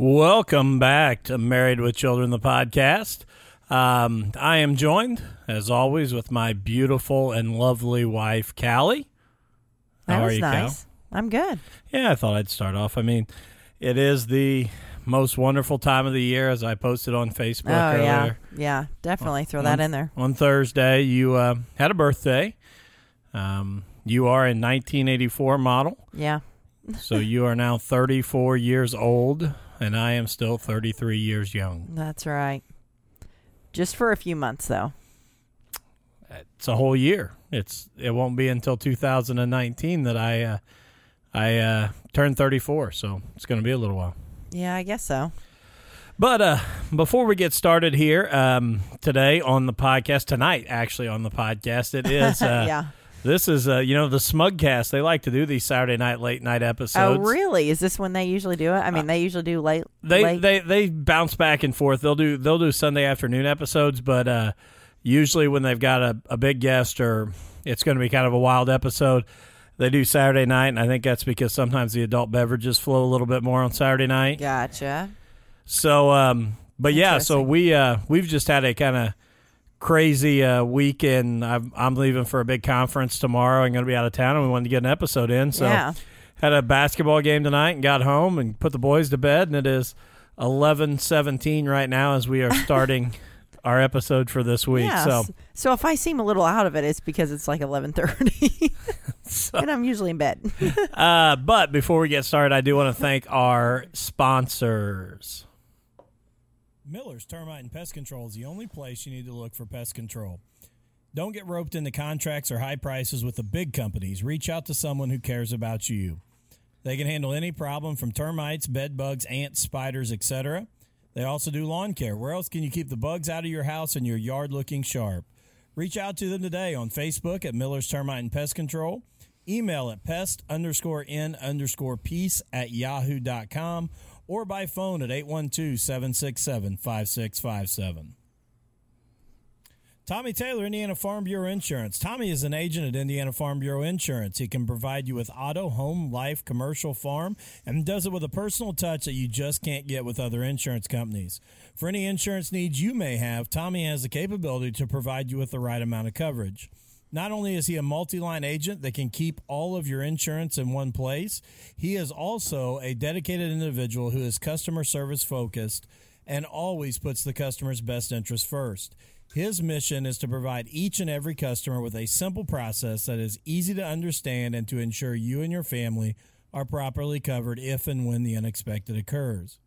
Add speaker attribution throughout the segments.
Speaker 1: Welcome back to Married with Children, the podcast. Um, I am joined, as always, with my beautiful and lovely wife, Callie.
Speaker 2: That
Speaker 1: How are
Speaker 2: was
Speaker 1: you, Cal?
Speaker 2: nice. I'm good.
Speaker 1: Yeah, I thought I'd start off. I mean, it is the most wonderful time of the year, as I posted on Facebook
Speaker 2: oh
Speaker 1: earlier.
Speaker 2: yeah, yeah. Definitely throw that in there.
Speaker 1: On Thursday, you uh, had a birthday. Um, you are a 1984 model,
Speaker 2: Yeah,
Speaker 1: so you are now 34 years old, and I am still 33 years young.
Speaker 2: that's right. Just for a few months though.
Speaker 1: It's a whole year. It's it won't be until 2019 that I uh, I uh, turn 34, so it's going to be a little while.
Speaker 2: Yeah, I guess so.
Speaker 1: But uh, before we get started here um, today on the podcast, tonight actually on the podcast, it is uh,
Speaker 2: yeah.
Speaker 1: This is uh, you know the Smugcast. They like to do these Saturday night late night episodes.
Speaker 2: Oh really? Is this when they usually do it? I mean, they usually do late.
Speaker 1: They
Speaker 2: late.
Speaker 1: they they bounce back and forth. They'll do they'll do Sunday afternoon episodes, but uh, usually when they've got a, a big guest or it's going to be kind of a wild episode, they do Saturday night, and I think that's because sometimes the adult beverages flow a little bit more on Saturday night.
Speaker 2: Gotcha.
Speaker 1: So, um, but yeah, so we uh, we've just had a kind of crazy uh, weekend. I'm, I'm leaving for a big conference tomorrow. I'm going to be out of town, and we wanted to get an episode in. So,
Speaker 2: yeah.
Speaker 1: had a basketball game tonight and got home and put the boys to bed, and it is 11:17 right now as we are starting our episode for this week.
Speaker 2: yeah.
Speaker 1: So,
Speaker 2: so if I seem a little out of it, it's because it's like 11:30,
Speaker 1: so
Speaker 2: and I'm usually in bed.
Speaker 1: uh, but before we get started, I do want to thank our sponsors. Miller's Termite and Pest Control is the only place you need to look for pest control. Don't get roped into contracts or high prices with the big companies. Reach out to someone who cares about you. They can handle any problem from termites, bed bugs, ants, spiders, etc. They also do lawn care. Where else can you keep the bugs out of your house and your yard looking sharp? Reach out to them today on Facebook at Miller's Termite and Pest Control. Email at pest underscore n underscore peace at yahoo.com or by phone at 812 767 5657. Tommy Taylor, Indiana Farm Bureau Insurance. Tommy is an agent at Indiana Farm Bureau Insurance. He can provide you with auto, home, life, commercial, farm, and does it with a personal touch that you just can't get with other insurance companies. For any insurance needs you may have, Tommy has the capability to provide you with the right amount of coverage. Not only is he a multi line agent that can keep all of your insurance in one place, he is also a dedicated individual who is customer service focused and always puts the customer's best interest first. His mission is to provide each and every customer with a simple process that is easy to understand and to ensure you and your family are properly covered if and when the unexpected occurs.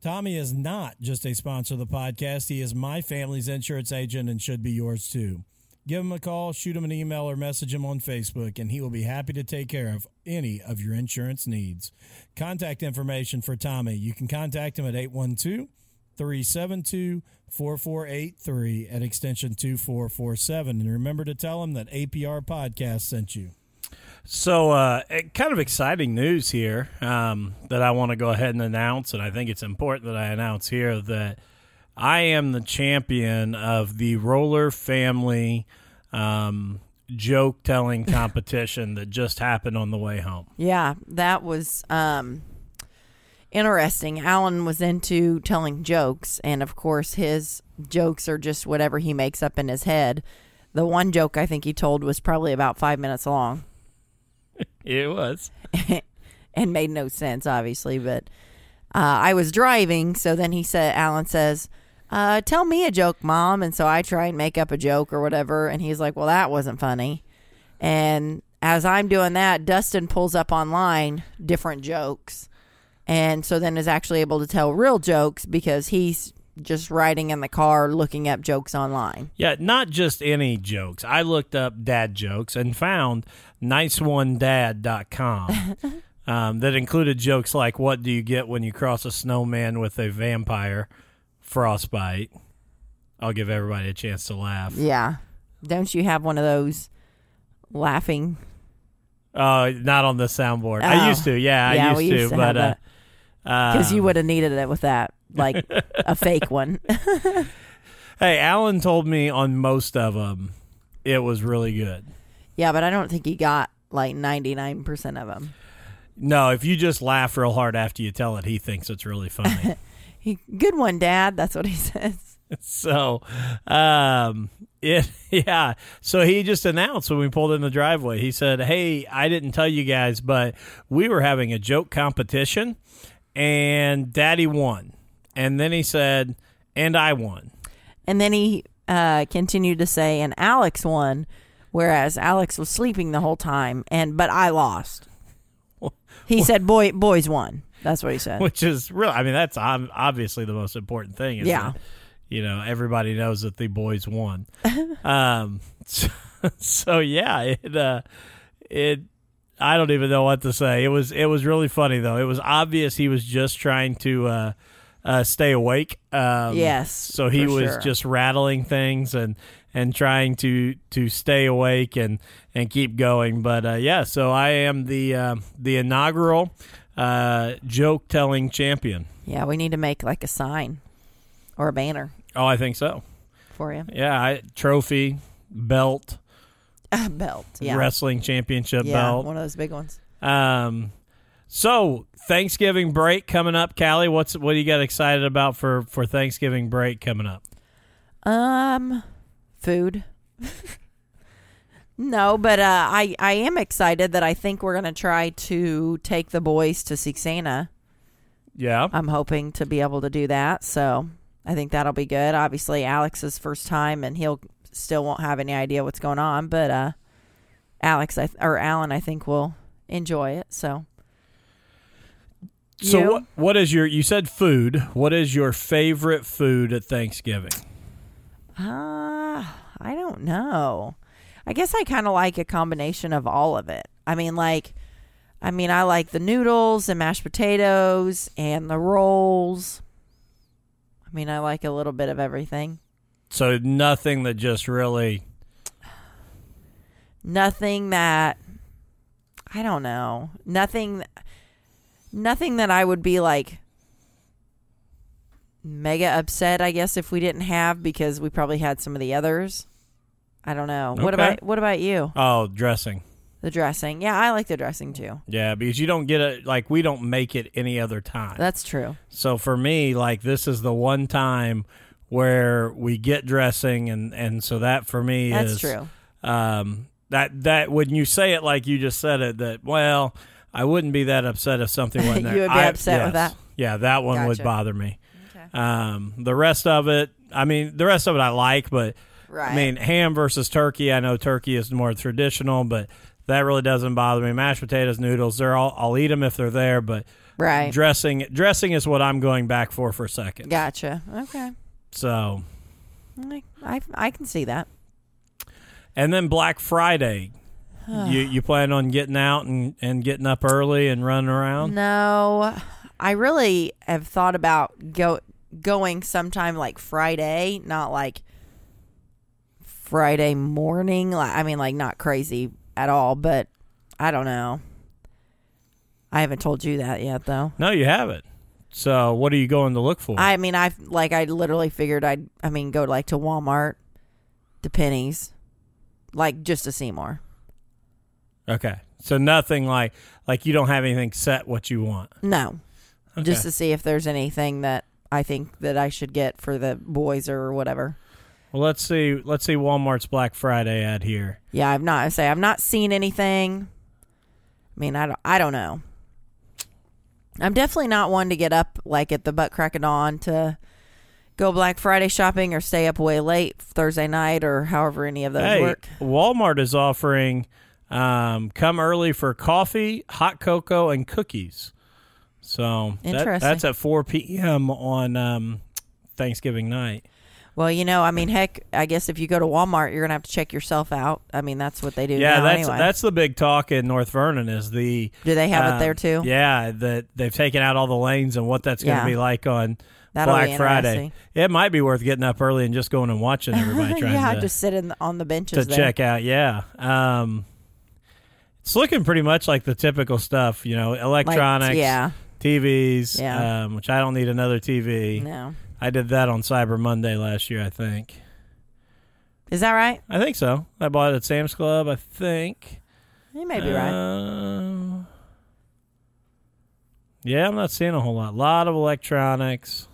Speaker 1: Tommy is not just a sponsor of the podcast, he is my family's insurance agent and should be yours too. Give him a call, shoot him an email, or message him on Facebook, and he will be happy to take care of any of your insurance needs. Contact information for Tommy. You can contact him at 812 372 4483 at extension 2447. And remember to tell him that APR Podcast sent you. So, uh, eh, kind of exciting news here um, that I want to go ahead and announce, and I think it's important that I announce here that I am the champion of the Roller Family um, joke telling competition that just happened on the way home.
Speaker 2: Yeah, that was um, interesting. Alan was into telling jokes, and of course, his jokes are just whatever he makes up in his head. The one joke I think he told was probably about five minutes long
Speaker 1: It was.
Speaker 2: and made no sense, obviously. But uh, I was driving, so then he said, Alan says, uh, "Tell me a joke, mom." And so I try and make up a joke or whatever, and he's like, "Well, that wasn't funny." And as I'm doing that, Dustin pulls up online different jokes, and so then is actually able to tell real jokes because he's just riding in the car looking up jokes online.
Speaker 1: Yeah, not just any jokes. I looked up dad jokes and found niceonedad.com um, that included jokes like what do you get when you cross a snowman with a vampire frostbite. I'll give everybody a chance to laugh.
Speaker 2: Yeah, don't you have one of those laughing?
Speaker 1: Uh, not on the soundboard. I
Speaker 2: Oh.
Speaker 1: used to. Yeah,
Speaker 2: Yeah,
Speaker 1: I used
Speaker 2: we
Speaker 1: to,
Speaker 2: to
Speaker 1: but uh,
Speaker 2: because you
Speaker 1: um,
Speaker 2: would have needed it with that, like a fake one.
Speaker 1: Hey, Alan told me on most of them it was really good.
Speaker 2: yeah, but I don't think he got like ninety nine percent of them.
Speaker 1: No, if you just laugh real hard after you tell it, he thinks it's really funny.
Speaker 2: He, good one, Dad. That's what he says.
Speaker 1: so, um, it yeah. So he just announced when we pulled in the driveway. He said, "Hey, I didn't tell you guys, but we were having a joke competition, and Daddy won." And then he said, "And I won."
Speaker 2: And then he uh, continued to say, and Alex won, whereas Alex was sleeping the whole time, and but I lost. He said, "Boy, boys won." That's what he said.
Speaker 1: Which is real. I mean, that's obviously the most important thing. Is
Speaker 2: Yeah.
Speaker 1: that, you know, everybody knows that the boys won. um. So, so yeah, it uh, it. I don't even know what to say. It was it was really funny though. It was obvious he was just trying to uh, uh, stay awake. Um,
Speaker 2: Yes,
Speaker 1: So he was
Speaker 2: sure.
Speaker 1: just rattling things and and trying to to stay awake and and keep going. But uh, yeah, so I am the uh, the inaugural uh, joke telling champion.
Speaker 2: Yeah, we need to make like a sign or a banner
Speaker 1: Oh, I think so.
Speaker 2: for you.
Speaker 1: Yeah, I, trophy, belt,
Speaker 2: A belt. Yeah.
Speaker 1: wrestling championship
Speaker 2: yeah,
Speaker 1: belt.
Speaker 2: one of those big ones.
Speaker 1: Um, so Thanksgiving break coming up, Callie. What's what do you got excited about for for Thanksgiving break coming up?
Speaker 2: Um, food. no, but uh, I I am excited that I think we're gonna try to take the boys to see Santa.
Speaker 1: Yeah,
Speaker 2: I'm hoping to be able to do that, so I think that'll be good. Obviously, Alex's first time, and he'll still won't have any idea what's going on, but uh, Alex I th- or Alan, I think will enjoy it. So.
Speaker 1: So
Speaker 2: You?
Speaker 1: what what is your you said food? What is your favorite food at Thanksgiving?
Speaker 2: Uh, I don't know. I guess I kind of like a combination of all of it. I mean, like, I mean, I like the noodles and mashed potatoes and the rolls. I mean, I like a little bit of everything.
Speaker 1: So nothing that just really
Speaker 2: Nothing that I don't know. Nothing nothing that I would be like mega upset, I guess if we didn't have because we probably had some of the others. I don't know. What
Speaker 1: Okay.
Speaker 2: about what about you?
Speaker 1: oh dressing.
Speaker 2: The dressing. Yeah, I like the dressing too.
Speaker 1: Yeah, because you don't get it like we don't make it any other time.
Speaker 2: That's true.
Speaker 1: So for me, like this is the one time where we get dressing, and and so that for me
Speaker 2: That's
Speaker 1: is
Speaker 2: true.
Speaker 1: Um, that that when you say it like you just said it, that well, I wouldn't be that upset if something wasn't there.
Speaker 2: You would be
Speaker 1: I-
Speaker 2: upset with
Speaker 1: yes.
Speaker 2: that?
Speaker 1: Yeah, that one would
Speaker 2: Gotcha.
Speaker 1: bother me.
Speaker 2: Okay.
Speaker 1: Um, the rest of it, I mean, the rest of it I like, but
Speaker 2: Right.
Speaker 1: I mean, ham versus turkey. I know turkey is more traditional, but that really doesn't bother me. Mashed potatoes, noodles, they're all. I'll eat them if they're there, but
Speaker 2: right.
Speaker 1: dressing dressing is what I'm going back for for a second.
Speaker 2: Gotcha. Okay.
Speaker 1: So,
Speaker 2: I, I I can see that.
Speaker 1: and then Black Friday. you you plan on getting out and, and getting up early and running around?
Speaker 2: No, I really have thought about go going sometime like Friday, not like Friday morning. Like I mean, like not crazy at all, but I don't know. I haven't told you that yet, though.
Speaker 1: No, you haven't. So, what are you going to look for?
Speaker 2: I mean, I like I literally figured I'd. I mean, go like to Walmart, to Penney's, like just to see more.
Speaker 1: okay, so nothing like like you don't have anything set what you want.
Speaker 2: No,
Speaker 1: Okay.
Speaker 2: just to see if there's anything that I think that I should get for the boys or whatever.
Speaker 1: Well, let's see. Let's see Walmart's Black Friday ad here.
Speaker 2: Yeah, I've not. I say I've not seen anything. I mean, I don't. I don't know. I'm definitely not one to get up like at the butt crack of dawn to go Black Friday shopping or stay up way late Thursday night or however any of those
Speaker 1: hey,
Speaker 2: work.
Speaker 1: Walmart is offering um, come early for coffee, hot cocoa, and cookies. So that,
Speaker 2: Interesting.
Speaker 1: that's at 4 p.m. on um, Thanksgiving night.
Speaker 2: Well, you know, I mean, heck, I guess if you go to Walmart, you're gonna have to check yourself out. I mean, that's what they do.
Speaker 1: Yeah, that's
Speaker 2: anyway.
Speaker 1: that's the big talk in North Vernon is the
Speaker 2: Do they have
Speaker 1: uh,
Speaker 2: it there too?
Speaker 1: Yeah, that they've taken out all the lanes and what that's going to
Speaker 2: Yeah.
Speaker 1: be like on
Speaker 2: That'll
Speaker 1: Black Friday. It might be worth getting up early and just going and watching everybody trying
Speaker 2: yeah,
Speaker 1: to,
Speaker 2: just sit in the, on the
Speaker 1: to
Speaker 2: benches there.
Speaker 1: check out. Yeah, um, it's looking pretty much like the typical stuff, you know,
Speaker 2: Like,
Speaker 1: electronics,
Speaker 2: yeah,
Speaker 1: TVs,
Speaker 2: Yeah.
Speaker 1: um, which I don't need another TV.
Speaker 2: no,
Speaker 1: I did that on Cyber Monday last year, I think.
Speaker 2: is that right?
Speaker 1: I think so. I bought it at Sam's Club, I think.
Speaker 2: You may be right.
Speaker 1: Uh, Yeah, I'm not seeing a whole lot. A lot of electronics.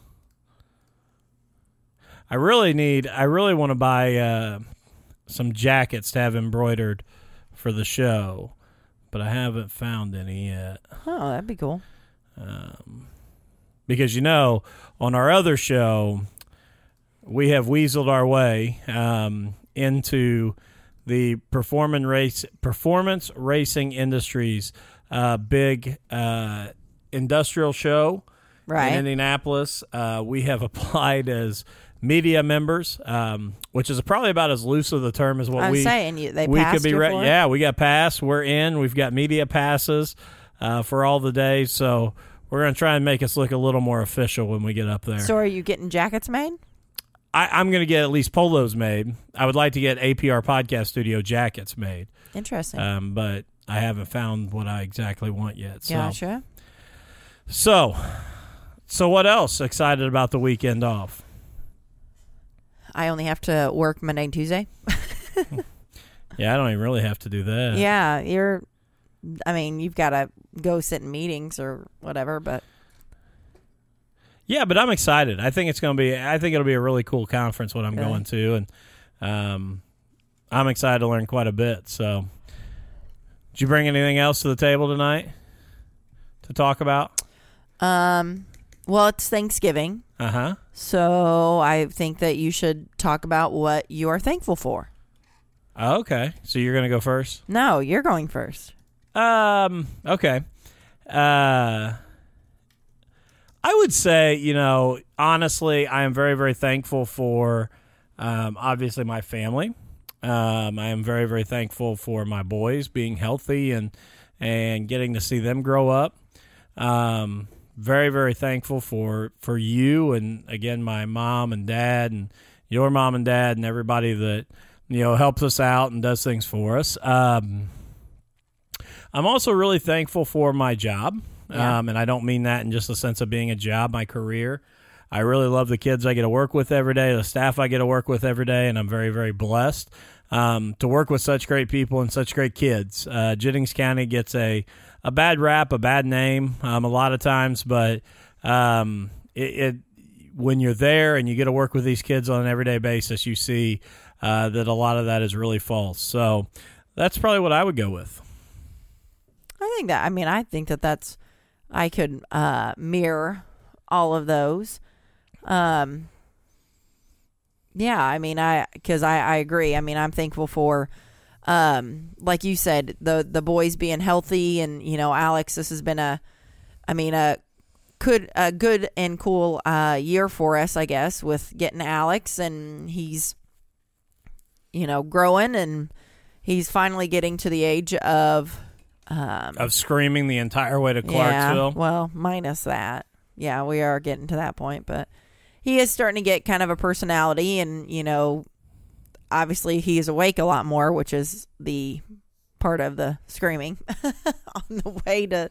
Speaker 1: I really need. I really want to buy uh, some jackets to have embroidered for the show, but I haven't found any yet.
Speaker 2: Oh, that'd be cool.
Speaker 1: Um, because you know, on our other show, we have weaseled our way um, into the performance race performance racing industries uh, big uh, industrial show
Speaker 2: Right.
Speaker 1: in Indianapolis. Uh, we have applied as media members, um, which is probably about as loose of the term as what
Speaker 2: I'm
Speaker 1: we
Speaker 2: saying you, they
Speaker 1: we could be re- yeah we got passed we're in we've got media passes uh, for all the days so we're going to try and make us look a little more official when we get up there
Speaker 2: So are you getting jackets made?
Speaker 1: I, i'm going to get at least polos made i would like to get apr podcast studio jackets made
Speaker 2: Interesting.
Speaker 1: um, but i haven't found what i exactly want yet so
Speaker 2: gotcha.
Speaker 1: so so what else excited about the weekend off
Speaker 2: I only have to work Monday and Tuesday.
Speaker 1: yeah i don't even really have to do that
Speaker 2: Yeah, you're. I mean, you've got to go sit in meetings or whatever, but
Speaker 1: Yeah, but I'm excited. I think it's going to be. I think it'll be a really cool conference. What I'm
Speaker 2: Really?
Speaker 1: going to, and um, I'm excited to learn quite a bit. So, did you bring anything else to the table tonight to talk about?
Speaker 2: um, well, it's Thanksgiving,
Speaker 1: Uh huh.
Speaker 2: so I think that you should talk about what you are thankful for.
Speaker 1: Okay, so you're going to go first.
Speaker 2: No, you're going first.
Speaker 1: Um. Okay. Uh. I would say, you know, honestly, I am very, very thankful for, um, obviously my family. Um, I am very, very thankful for my boys being healthy and and getting to see them grow up. Um, very, very thankful for for you and again my mom and dad and your mom and dad and everybody that you know helps us out and does things for us. Um, I'm also really thankful for my job.
Speaker 2: Yeah.
Speaker 1: Um, and I don't mean that in just the sense of being a job, my career. I really love the kids I get to work with every day, the staff I get to work with every day, and I'm very, very blessed um, to work with such great people and such great kids. Uh, Jennings County gets a, a bad rap, a bad name um, a lot of times, but um, it, it when you're there and you get to work with these kids on an everyday basis, you see uh, that a lot of that is really false. So that's probably what I would go with.
Speaker 2: Think that. I mean, I think that that's. I could uh, mirror all of those. Um. Yeah, I mean, I because I I agree. I mean, I'm thankful for, um, like you said, the the boys being healthy, and you know, Alex. This has been a, I mean, a could a good and cool uh, year for us, I guess, with getting Alex, and he's, you know, growing, and he's finally getting to the age of, um,
Speaker 1: Of screaming the entire way to
Speaker 2: yeah,
Speaker 1: Clarksville.
Speaker 2: well, minus that. Yeah, we are getting to that point, but he is starting to get kind of a personality, and you know, obviously he is awake a lot more, which is the part of the screaming on the way to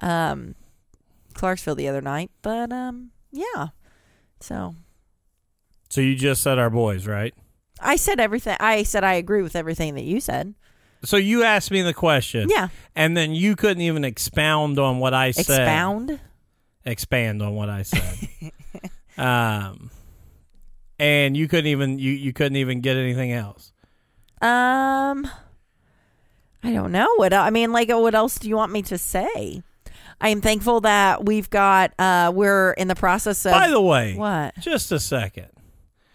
Speaker 2: um, Clarksville the other night. But um, yeah, so
Speaker 1: So you just said our boys, right?
Speaker 2: I said everything. I said I agree with everything that you said.
Speaker 1: So you asked me the question,
Speaker 2: Yeah,
Speaker 1: and then you couldn't even expound on what I said.
Speaker 2: expound.
Speaker 1: Expand on what I said. um, and you couldn't even you you couldn't even get anything else.
Speaker 2: Um, I don't know what I mean. Like, what else do you want me to say? I am thankful that we've got. Uh, we're in the process of
Speaker 1: By the way,
Speaker 2: what?
Speaker 1: just a second.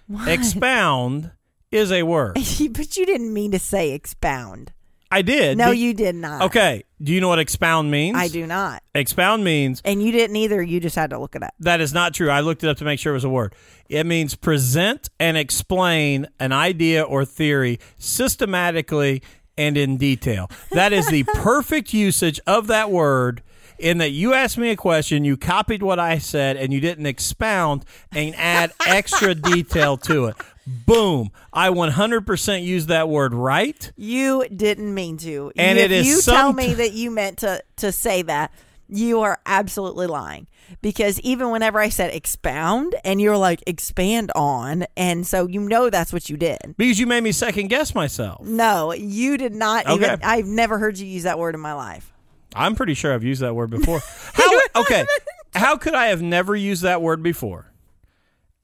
Speaker 2: What?
Speaker 1: Expound is a word.
Speaker 2: but you didn't mean to say expound.
Speaker 1: I did.
Speaker 2: No,
Speaker 1: Be-
Speaker 2: you did not.
Speaker 1: Okay. Do you know what expound means?
Speaker 2: I do not.
Speaker 1: Expound means
Speaker 2: And you didn't either. You just had to look it up.
Speaker 1: That is not true. I looked it up to make sure it was a word. It means present and explain an idea or theory systematically and in detail. That is the perfect usage of that word. In that you asked me a question, you copied what I said, and you didn't expound and add extra detail to it. Boom. I 100% used that word right.
Speaker 2: You didn't mean to.
Speaker 1: And
Speaker 2: if
Speaker 1: it is
Speaker 2: you tell me that you meant to to say that, you are absolutely lying. Because even whenever I said expound, and you're like expand on, and so you know that's what you did.
Speaker 1: Because you made me second guess myself.
Speaker 2: No, you did not
Speaker 1: Okay.
Speaker 2: even. I've never heard you use that word in my life.
Speaker 1: I'm pretty sure I've used that word before. How okay? How could I have never used that word before?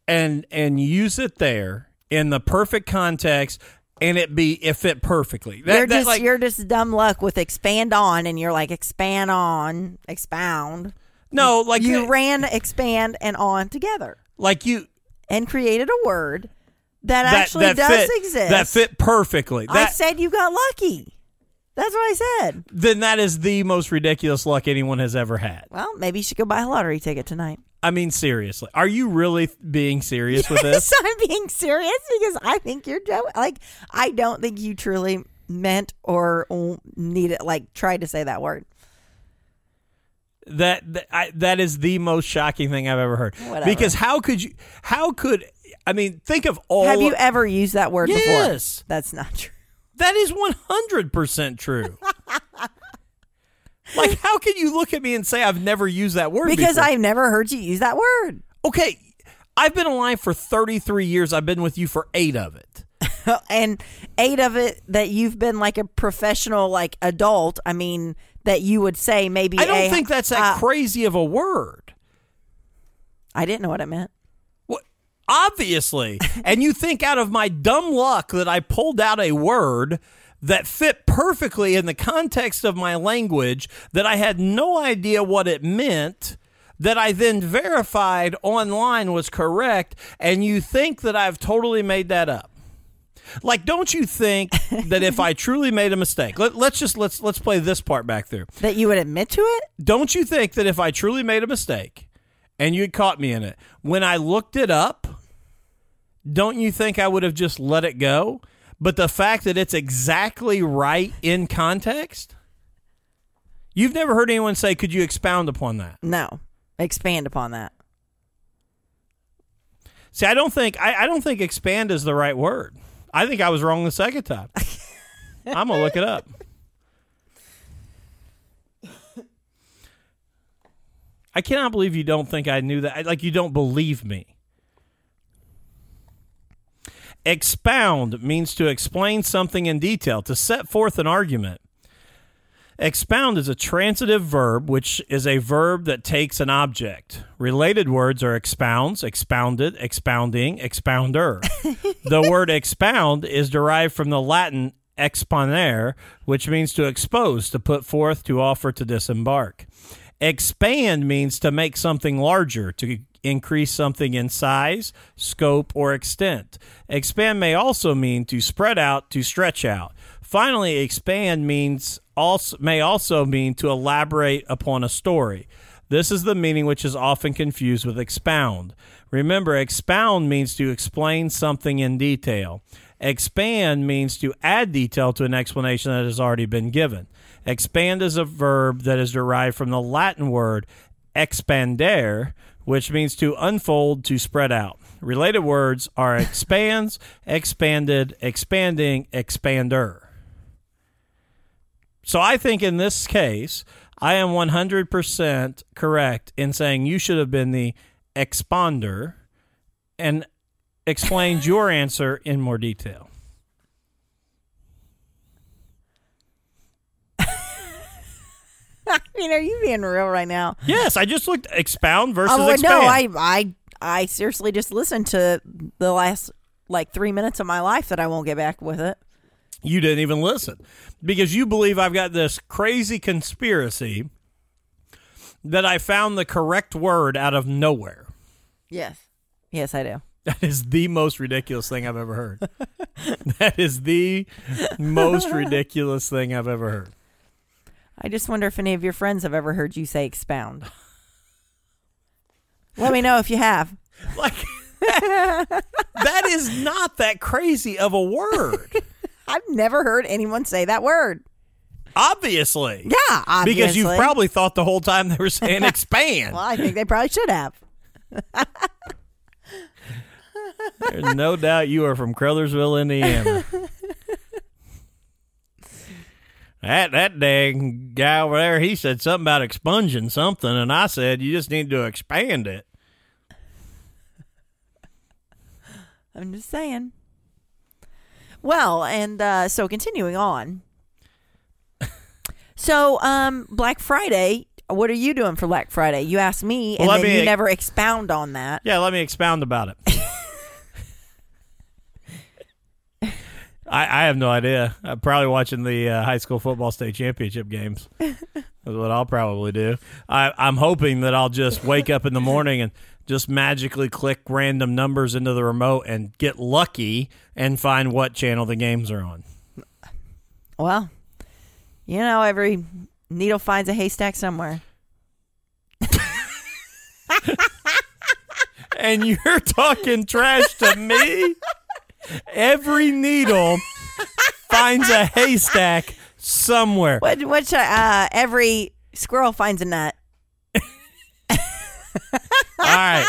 Speaker 1: And and use it there in the perfect context and it be it fit perfectly. That,
Speaker 2: you're
Speaker 1: that,
Speaker 2: just
Speaker 1: like,
Speaker 2: you're just dumb luck with expand on, and you're like expand on, expound.
Speaker 1: no, like
Speaker 2: You
Speaker 1: that-
Speaker 2: ran expand and on together
Speaker 1: like you
Speaker 2: and created a word that, actually does
Speaker 1: fit,
Speaker 2: exist.
Speaker 1: that fit perfectly.
Speaker 2: I said you got lucky. That's what I said.
Speaker 1: then that is the most ridiculous luck anyone has ever had.
Speaker 2: Well, maybe you should go buy a lottery ticket tonight.
Speaker 1: I mean, seriously, are you really being serious with this?
Speaker 2: I'm being serious because I think you're joking. Like, I don't think you truly meant or needed, like, tried to say that word.
Speaker 1: That that, I, that is the most shocking thing I've ever heard.
Speaker 2: Whatever.
Speaker 1: Because how could you? How could I mean? Think of all.
Speaker 2: Have you ever used that word
Speaker 1: Yes.
Speaker 2: before? That's not true.
Speaker 1: That is one hundred percent true. like, how can you look at me and say I've never used that word?
Speaker 2: Because
Speaker 1: before?
Speaker 2: I've never heard you use that word.
Speaker 1: okay, I've been alive for thirty three years. I've been with you for eight of it.
Speaker 2: and eight of it that you've been like a professional, like adult. I mean, that you would say maybe.
Speaker 1: I don't
Speaker 2: a-
Speaker 1: think that's that
Speaker 2: uh,
Speaker 1: crazy of a word.
Speaker 2: I didn't know what it meant.
Speaker 1: What? Obviously. and you think out of my dumb luck that I pulled out a word that fit perfectly in the context of my language that I had no idea what it meant. That I then verified online was correct, and you think that I've totally made that up. Like, don't you think that if I truly made a mistake, let, let's just let's let's play this part back through
Speaker 2: That you would admit to it.
Speaker 1: don't you think that if I truly made a mistake and you caught me in it, when I looked it up, don't you think I would have just let it go? But the fact that it's exactly right in context, you've never heard anyone say, Could you expound upon that?
Speaker 2: No, expand upon that.
Speaker 1: See, I don't think I, I don't think expand is the right word. I think I was wrong the second time. I'm gonna look it up. I cannot believe you don't think I knew that. Like you don't believe me. Expound means to explain something in detail, to set forth an argument. Expound is a transitive verb, which is a verb that takes an object. Related words are expounds, expounded, expounding, expounder. the word expound is derived from the Latin exponere, which means to expose, to put forth, to offer, to disembark. Expand means to make something larger, to increase something in size, scope, or extent. Expand may also mean to spread out, to stretch out. Finally, expand means also may also mean to elaborate upon a story. This is the meaning which is often confused with expound. Remember, expound means to explain something in detail. Expand means to add detail to an explanation that has already been given. Expand is a verb that is derived from the Latin word expandere, which means to unfold, to spread out. Related words are expands, expanded, expanding, expander. So I think in this case, I am 100% correct in saying you should have been the exponder and explained your answer in more detail.
Speaker 2: I mean, are you being real right now?
Speaker 1: Yes, I just looked expound versus
Speaker 2: Oh
Speaker 1: expand.
Speaker 2: no, I, I, I seriously just listened to the last like three minutes of my life that I won't get back with it.
Speaker 1: you didn't even listen because you believe I've got this crazy conspiracy that I found the correct word out of nowhere.
Speaker 2: Yes, yes, I do.
Speaker 1: That is the most ridiculous thing I've ever heard. that is the most ridiculous thing I've ever heard.
Speaker 2: I just wonder if any of your friends have ever heard you say expound. Let me know if you have.
Speaker 1: Like that is not that crazy of a word.
Speaker 2: I've never heard anyone say that word.
Speaker 1: Obviously.
Speaker 2: Yeah, obviously.
Speaker 1: Because you've probably thought the whole time they were saying expand.
Speaker 2: Well, I think they probably should have.
Speaker 1: There's no doubt you are from Crothersville, Indiana. That that dang guy over there, he said something about expunging something, and I said you just need to expand it.
Speaker 2: I'm just saying. Well, and uh, so continuing on. So, um, Black Friday. What are you doing for Black Friday? You asked me, and
Speaker 1: Well, let
Speaker 2: then
Speaker 1: me-
Speaker 2: you never expound on that.
Speaker 1: Yeah, let me expound about it. I, I have no idea. I'm probably watching the uh, high school football state championship games. That's what I'll probably do. I, I'm hoping that I'll just wake up in the morning and just magically click random numbers into the remote and get lucky and find what channel the games are on.
Speaker 2: Well, you know, every needle finds a haystack somewhere.
Speaker 1: And you're talking trash to me? Every needle finds a haystack somewhere.
Speaker 2: What? Should Uh, every squirrel finds a nut.
Speaker 1: All right.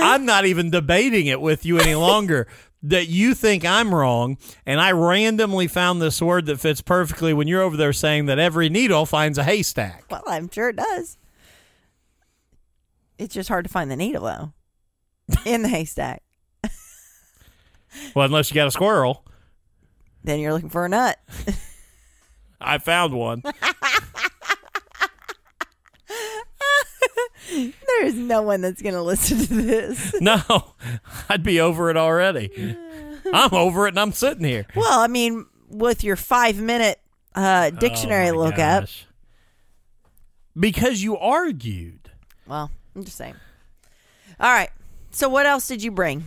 Speaker 1: I'm not even debating it with you any longer. That you think I'm wrong, and I randomly found this word that fits perfectly when you're over there saying that every needle finds a haystack.
Speaker 2: Well, I'm sure it does. It's just hard to find the needle though in the haystack.
Speaker 1: Well, unless you got a squirrel.
Speaker 2: Then you're looking for a nut.
Speaker 1: I found one.
Speaker 2: There is no one that's going to listen to this.
Speaker 1: No, I'd be over it already. I'm over it and I'm sitting here.
Speaker 2: Well, I mean, with your five minute uh, dictionary
Speaker 1: Oh,
Speaker 2: lookup.
Speaker 1: gosh. Because you argued.
Speaker 2: Well, I'm just saying. All right. So, what else did you bring?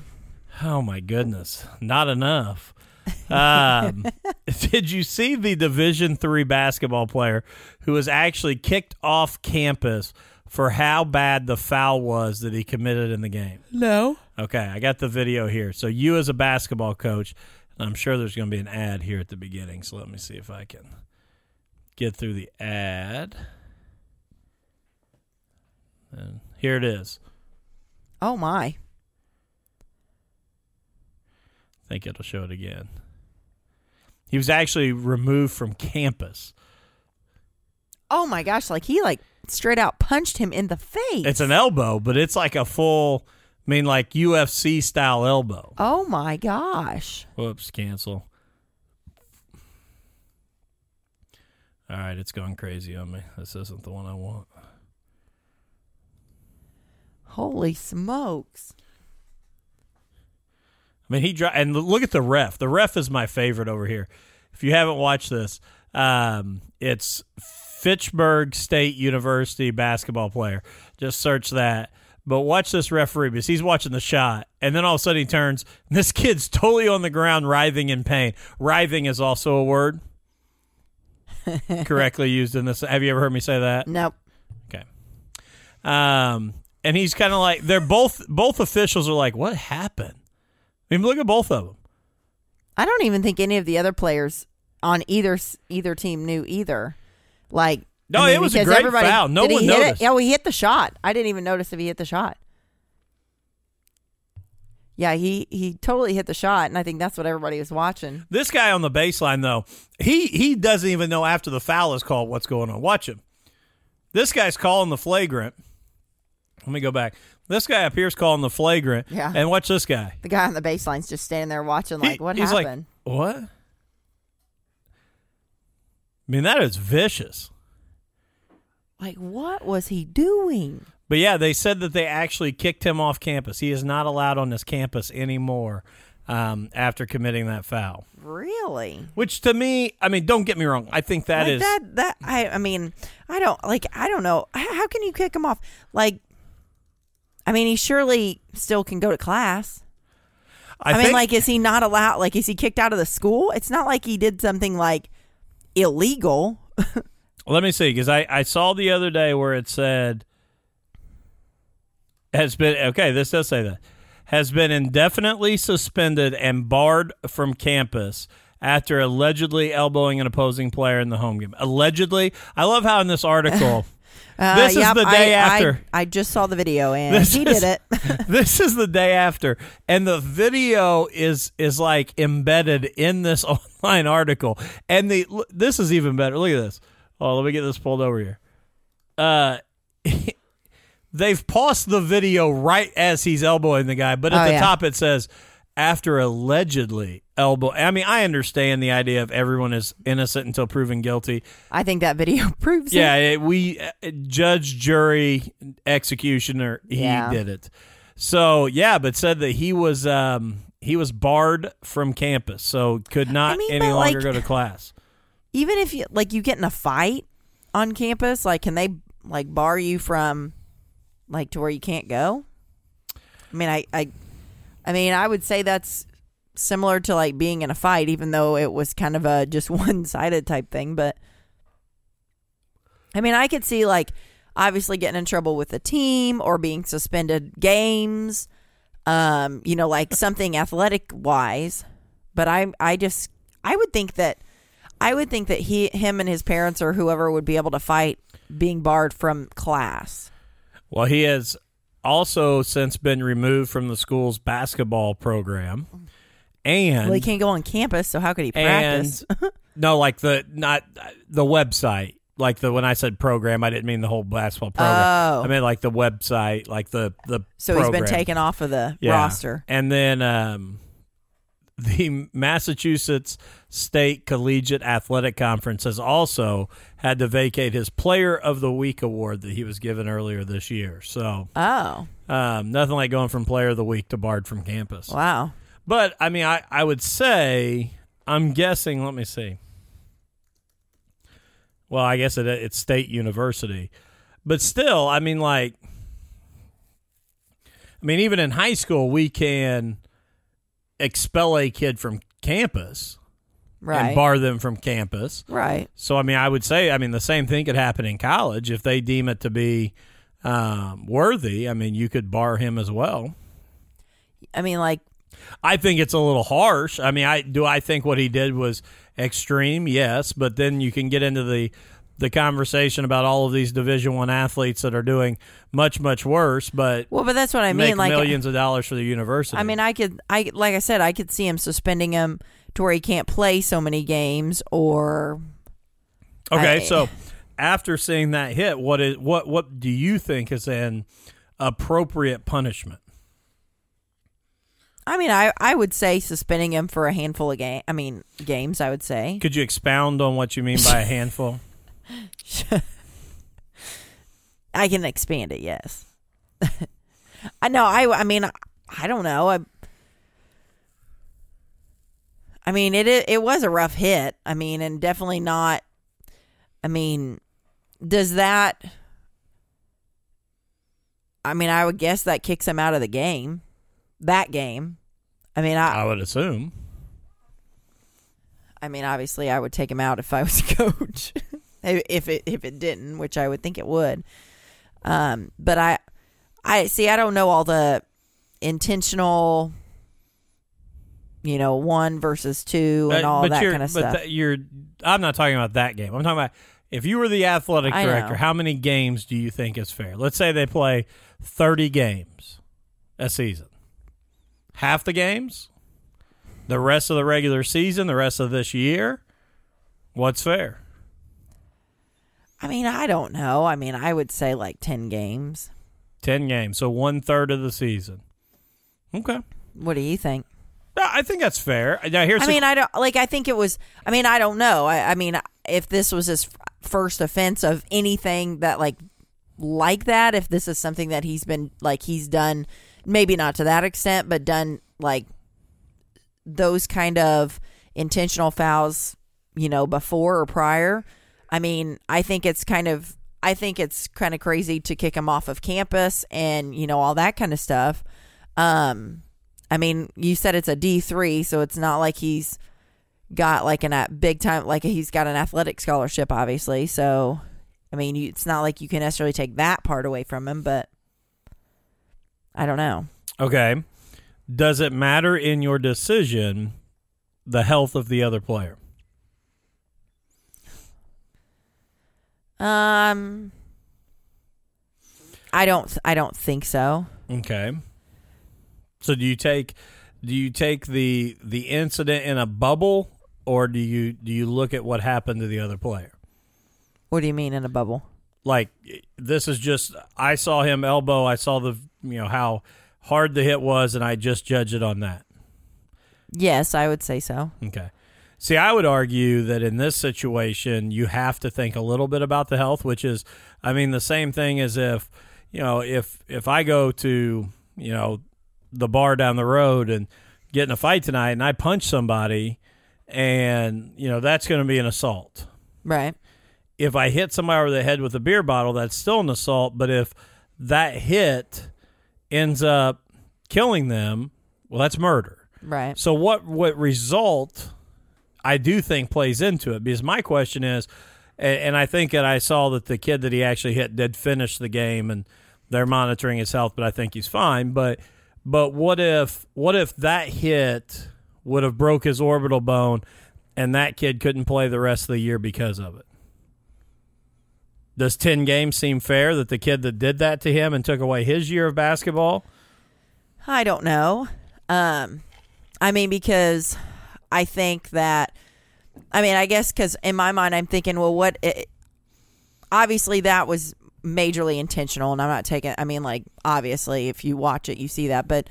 Speaker 1: Oh my goodness, not enough. Um, did you see the Division three basketball player who was actually kicked off campus for how bad the foul was that he committed in the game?
Speaker 2: No.
Speaker 1: Okay, I got the video here. So you as a basketball coach, and I'm sure there's going to be an ad here at the beginning. So let me see if I can get through the ad. And here it is.
Speaker 2: Oh, my.
Speaker 1: I think it'll show it again. He was actually removed from campus.
Speaker 2: Oh, my gosh. Like, he, like, straight out punched him in the face.
Speaker 1: It's an elbow, but it's like a full, I mean, like UFC style elbow.
Speaker 2: Oh, my gosh.
Speaker 1: Whoops, cancel. All right, it's gone crazy on me. This isn't the one I want.
Speaker 2: Holy smokes.
Speaker 1: I mean, he dri- and look at the ref. The ref is my favorite over here. If you haven't watched this, um, it's Fitchburg State University basketball player. Just search that. But watch this referee because he's watching the shot, and then all of a sudden he turns. This kid's totally on the ground, writhing in pain. Writhing is also a word correctly used in this. Have you ever heard me say that?
Speaker 2: Nope.
Speaker 1: Okay. Um, and he's kind of like they're both both officials are like, what happened? I mean, look at both of them.
Speaker 2: I don't even think any of the other players on either either team knew either. Like,
Speaker 1: No,
Speaker 2: I mean,
Speaker 1: it was a
Speaker 2: because
Speaker 1: great
Speaker 2: everybody-
Speaker 1: foul. No one noticed.
Speaker 2: It? Yeah, well, he hit the shot. I didn't even notice if he hit the shot. Yeah, he he totally hit the shot, and I think that's what everybody was watching.
Speaker 1: This guy on the baseline, though, he he doesn't even know after the foul is called what's going on. Watch him. This guy's calling the flagrant. Let me go back. This guy up here's calling the flagrant.
Speaker 2: Yeah.
Speaker 1: And watch this guy.
Speaker 2: The guy on the baseline's just standing there watching,
Speaker 1: He-
Speaker 2: like, what
Speaker 1: he's
Speaker 2: happened?
Speaker 1: like, what? I mean, that is vicious.
Speaker 2: Like, what was he doing?
Speaker 1: But yeah, they said that they actually kicked him off campus. He is not allowed on this campus anymore um, after committing that foul.
Speaker 2: Really?
Speaker 1: Which to me, I mean, don't get me wrong. I think that
Speaker 2: like
Speaker 1: is
Speaker 2: that that I I mean I don't like I don't know how, how can you kick him off like I mean he surely still can go to class
Speaker 1: I,
Speaker 2: I, mean
Speaker 1: think,
Speaker 2: like is he not allowed like is he kicked out of the school it's not like he did something like illegal
Speaker 1: Let me see, because I, I saw the other day where it said has been okay. This does say that has been indefinitely suspended and barred from campus after allegedly elbowing an opposing player in the home game. Allegedly, I love how in this article.
Speaker 2: Uh,
Speaker 1: This is the day
Speaker 2: I,
Speaker 1: after.
Speaker 2: I, I just saw the video and
Speaker 1: This
Speaker 2: he
Speaker 1: is-
Speaker 2: did it
Speaker 1: this is the day after, and the video is is like embedded in this online article. And the this is even better. Look at this. Oh, let me get this pulled over here. Uh, they've paused the video right as he's elbowing the guy, but at
Speaker 2: Oh,
Speaker 1: the
Speaker 2: yeah.
Speaker 1: top it says after allegedly elbow. I mean, I understand the idea of everyone is innocent until proven guilty.
Speaker 2: I think that video proves
Speaker 1: Yeah,
Speaker 2: it.
Speaker 1: it, we uh, judge, jury, executioner. He
Speaker 2: Yeah.
Speaker 1: did it. So yeah, but said that he was um, he was barred from campus, so could not
Speaker 2: I mean,
Speaker 1: any longer
Speaker 2: like-
Speaker 1: go to class.
Speaker 2: Even if you like you get in a fight on campus, like can they like bar you from like to where you can't go? I mean, I I I mean, I would say that's similar to like being in a fight even though it was kind of a just one-sided type thing, but I mean, I could see like obviously getting in trouble with the team or being suspended games, um, you know, like something athletic wise. But I, I just, I would think that, I would think that he, him, and his parents or whoever would be able to fight being barred from class.
Speaker 1: Well, he has also since been removed from the school's basketball program, and
Speaker 2: well, he can't go on campus, so how could he practice?
Speaker 1: and no, like the not the website. Like the when I said program, I didn't mean the whole basketball program.
Speaker 2: Oh.
Speaker 1: I mean like the website, like the the.
Speaker 2: so he's been taken off of the
Speaker 1: Yeah.
Speaker 2: roster.
Speaker 1: And then um, the Massachusetts State Collegiate Athletic Conference has also had to vacate his Player of the Week award that he was given earlier this year. So
Speaker 2: Oh,
Speaker 1: um, nothing like going from Player of the Week to barred from campus.
Speaker 2: wow.
Speaker 1: But I mean, I, I would say I'm guessing. Let me see. Well, I guess it, it's State University, but still, I mean, like, I mean, even in high school, we can expel a kid from campus
Speaker 2: Right.
Speaker 1: and bar them from campus.
Speaker 2: right.
Speaker 1: So, I mean, I would say, I mean, the same thing could happen in college if they deem it to be um, worthy. I mean, you could bar him as well.
Speaker 2: I mean, like,
Speaker 1: I think it's a little harsh. I mean, I do. I think what he did was extreme, yes, but then you can get into the the conversation about all of these Division One athletes that are doing much much worse, but
Speaker 2: well, but that's what I mean. Like,
Speaker 1: millions of dollars for the university.
Speaker 2: I mean, I could, I like I said, I could see him suspending him to where he can't play so many games, or
Speaker 1: okay.
Speaker 2: I-
Speaker 1: so after seeing that hit, what is what what do you think is an appropriate punishment?
Speaker 2: I mean, I I would say suspending him for a handful of game. I mean, games. I would say.
Speaker 1: Could you expound on what you mean by a handful?
Speaker 2: I can expand it. Yes. I know. I I mean, I don't know. I. I mean, it it it was a rough hit. I mean, and definitely not. I mean, does that? I mean, I would guess that kicks him out of the game. That game. I mean, I
Speaker 1: I would assume.
Speaker 2: I mean, obviously, I would take him out if I was a coach. if it if it didn't, which I would think it would. Um, but I, I see. I don't know all the intentional, you know, one versus two and all
Speaker 1: but
Speaker 2: that kind of
Speaker 1: but
Speaker 2: stuff.
Speaker 1: th- you're. I'm not talking about that game. I'm talking about if you were the athletic
Speaker 2: I know.
Speaker 1: director. How many games do you think is fair? Let's say they play 30 games a season. Half the games, the rest of the regular season, the rest of this year. What's fair?
Speaker 2: I mean, I don't know. I mean, I would say like ten games.
Speaker 1: 10 games, so one third of the season. Okay,
Speaker 2: What do you think?
Speaker 1: I think that's fair. Now here's
Speaker 2: I mean, I don't like. I think it was. I mean, I don't know. I, I mean, if this was his first offense of anything that like like that, if this is something that he's been like he's done, maybe not to that extent, but done like those kind of intentional fouls, you know, before or prior. I mean, I think it's kind of. I think it's kind of crazy to kick him off of campus and you know all that kind of stuff. Um, I mean, you said it's a D three, so it's not like he's got like an a big time like he's got an athletic scholarship, obviously. So, I mean, you, it's not like you can necessarily take that part away from him, but I don't know.
Speaker 1: okay. Does it matter in your decision the health of the other player?
Speaker 2: Um, I don't. I don't think so.
Speaker 1: Okay. So do you take do you take the the incident in a bubble or do you do you look at what happened to the other player?
Speaker 2: What do you mean in a bubble?
Speaker 1: Like this is just I saw him elbow, I saw the you know how hard the hit was and I just judge it on that.
Speaker 2: Yes, I would say so.
Speaker 1: Okay. See, I would argue that in this situation, you have to think a little bit about the health, which is, I mean, the same thing as if, you know, if if I go to, you know, the bar down the road and get in a fight tonight, and I punch somebody, and you know that's going to be an assault.
Speaker 2: Right.
Speaker 1: If I hit somebody over the head with a beer bottle, that's still an assault. But if that hit ends up killing them, well, that's murder.
Speaker 2: Right.
Speaker 1: So what what result I do think plays into it because my question is and, and I think that I saw that the kid that he actually hit did finish the game and they're monitoring his health but I think he's fine but but what if what if that hit would have broke his orbital bone and that kid couldn't play the rest of the year because of it does 10 games seem fair that the kid that did that to him and took away his year of basketball
Speaker 2: I don't know. Um, I mean, because I think that, I mean, I guess because in my mind, I'm thinking, well, what? It, obviously, that was majorly intentional, and I'm not taking. I mean, like obviously, if you watch it, you see that. But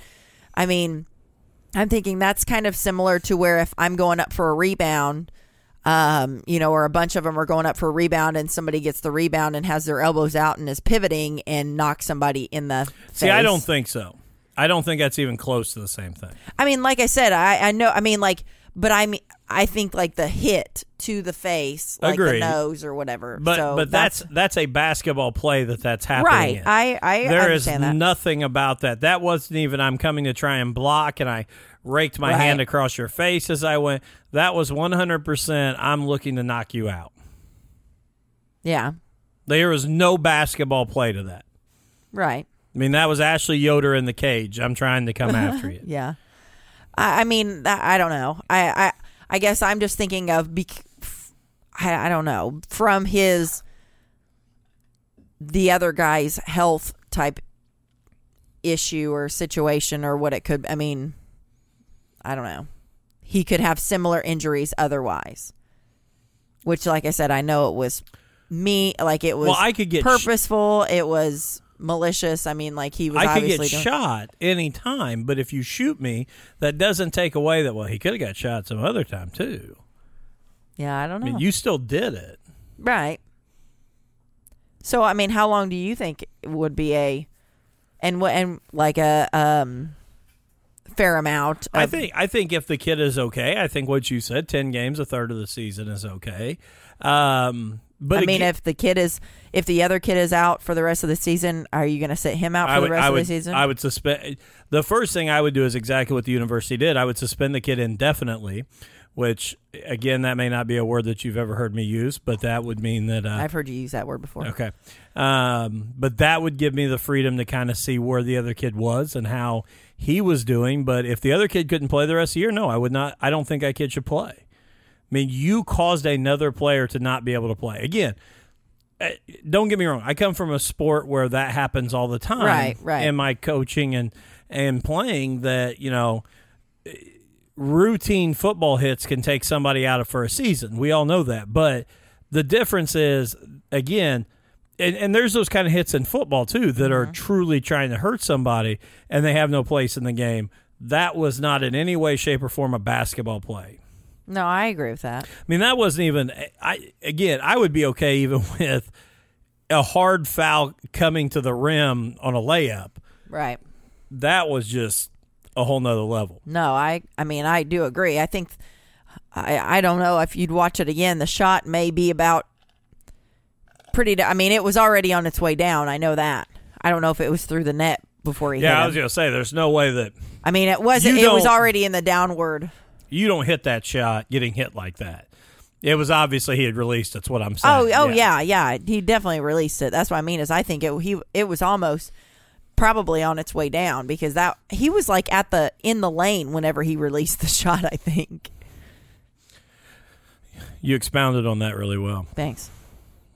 Speaker 2: I mean, I'm thinking that's kind of similar to where if I'm going up for a rebound. Um, you know, or a bunch of them are going up for a rebound, and somebody gets the rebound and has their elbows out and is pivoting and knocks somebody in the.
Speaker 1: See, I don't think so. I don't think that's even close to the same thing.
Speaker 2: I mean, like I said, I I know. I mean, like, but I mean, I think like the hit to the face, like
Speaker 1: Agreed.
Speaker 2: the nose or whatever.
Speaker 1: But
Speaker 2: so
Speaker 1: but that's that's a basketball play that that's happening.
Speaker 2: right.
Speaker 1: in.
Speaker 2: I I
Speaker 1: There is
Speaker 2: that.
Speaker 1: nothing about that. That wasn't even I'm coming to try and block and I raked my
Speaker 2: Right.
Speaker 1: hand across your face as I went. That was 100% I'm looking to knock you out.
Speaker 2: yeah.
Speaker 1: There was no basketball play to that.
Speaker 2: Right.
Speaker 1: I mean, that was Ashley Yoder in the cage. I'm trying to come after you.
Speaker 2: Yeah. I, I mean, I don't know. I, I I guess I'm just thinking of. Bec- I, I don't know from his the other guy's health type issue or situation or what it could. I mean, I don't know. He could have similar injuries otherwise. Which, like I said, I know it was me. Like it was
Speaker 1: Well, I could get sh-
Speaker 2: purposeful. it was malicious. I mean, like he was.
Speaker 1: I could
Speaker 2: obviously
Speaker 1: get
Speaker 2: doing-
Speaker 1: shot any time, but if you shoot me, that doesn't take away that. Well, he could have got shot some other time too.
Speaker 2: Yeah, I don't know.
Speaker 1: I mean, you still did it.
Speaker 2: Right. So I mean, how long do you think would be a and what and like a um fair amount of,
Speaker 1: I think I think if the kid is okay, I think what you said, ten games, a third of the season is okay. Um, but
Speaker 2: I mean
Speaker 1: again-
Speaker 2: if the kid is if the other kid is out for the rest of the season, are you going to sit him out for
Speaker 1: would,
Speaker 2: the rest
Speaker 1: I
Speaker 2: of the season?
Speaker 1: I would suspend. The first thing I would do is exactly what the university did. I would suspend the kid indefinitely, which again, that may not be a word that you've ever heard me use, but that would mean that uh,
Speaker 2: I've heard you use that word before.
Speaker 1: Okay. Um, but that would give me the freedom to kind of see where the other kid was and how he was doing. But if the other kid couldn't play the rest of the year, no, I would not. I don't think that kid should play. I mean, you caused another player to not be able to play. Again, eh, don't get me wrong. I come from a sport where that happens all the time.
Speaker 2: Right, right.
Speaker 1: In my coaching and and playing, that you know, eh, routine football hits can take somebody out of for a season. We all know that. But the difference is, again, and, and there's those kind of hits in football too that are mm-hmm. truly trying to hurt somebody and they have no place in the game. That was not in any way, shape, or form a basketball play.
Speaker 2: No, I agree with that.
Speaker 1: I mean, that wasn't even. I again, I would be okay even with a hard foul coming to the rim on a layup.
Speaker 2: Right.
Speaker 1: That was just a whole nother level.
Speaker 2: No, I I mean I do agree. I think I I don't know if you'd watch it again. The shot may be about pretty. I mean, it was already on its way down. I know that. I don't know if it was through the net before he
Speaker 1: Yeah, I was gonna say, there's no way that
Speaker 2: I mean, it wasn't. It was already in the downward.
Speaker 1: you don't hit that shot getting hit like that. It was obviously he had released. That's what I'm saying.
Speaker 2: Oh, oh yeah. yeah, He definitely released it. That's what I mean. Is I think it he it was almost probably on its way down because that he was like at the in the lane whenever he released the shot. I think.
Speaker 1: You expounded on that really well.
Speaker 2: Thanks.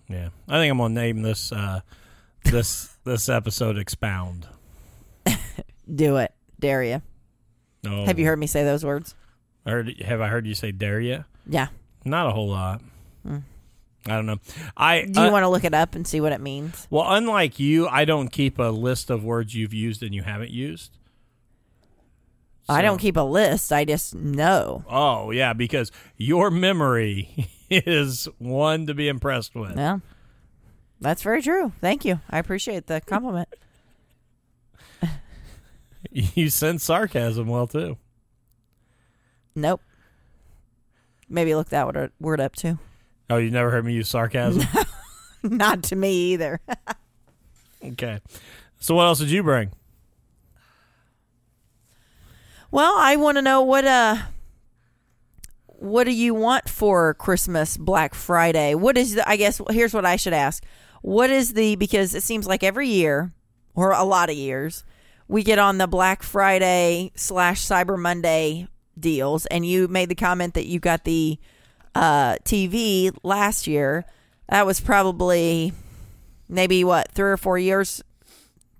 Speaker 1: Yeah, I think I'm gonna name this uh, this this episode "Expound."
Speaker 2: Do it, dare you?
Speaker 1: Oh,
Speaker 2: Have you heard me say those words?
Speaker 1: Heard? Have I heard you say "dare you"?
Speaker 2: Yeah.
Speaker 1: Not a whole lot. I don't know. I.
Speaker 2: Do you
Speaker 1: uh,
Speaker 2: want to look it up and see what it means?
Speaker 1: well, unlike you, I don't keep a list of words you've used and you haven't used.
Speaker 2: I don't keep a list. I just know.
Speaker 1: Oh yeah, because your memory is one to be impressed with.
Speaker 2: Yeah. That's very true. Thank you. I appreciate the compliment.
Speaker 1: You sense sarcasm well too.
Speaker 2: Nope. Maybe look that word up too.
Speaker 1: Oh, you never heard me use sarcasm?
Speaker 2: Not to me either.
Speaker 1: okay. So what else did you bring?
Speaker 2: Well, I want to know what uh what do you want for Christmas, Black Friday? What is the I guess here's what I should ask. What is the because it seems like every year or a lot of years we get on the Black Friday slash Cyber Monday deals and you made the comment that you got the uh TV last year. That was probably maybe what, three or four years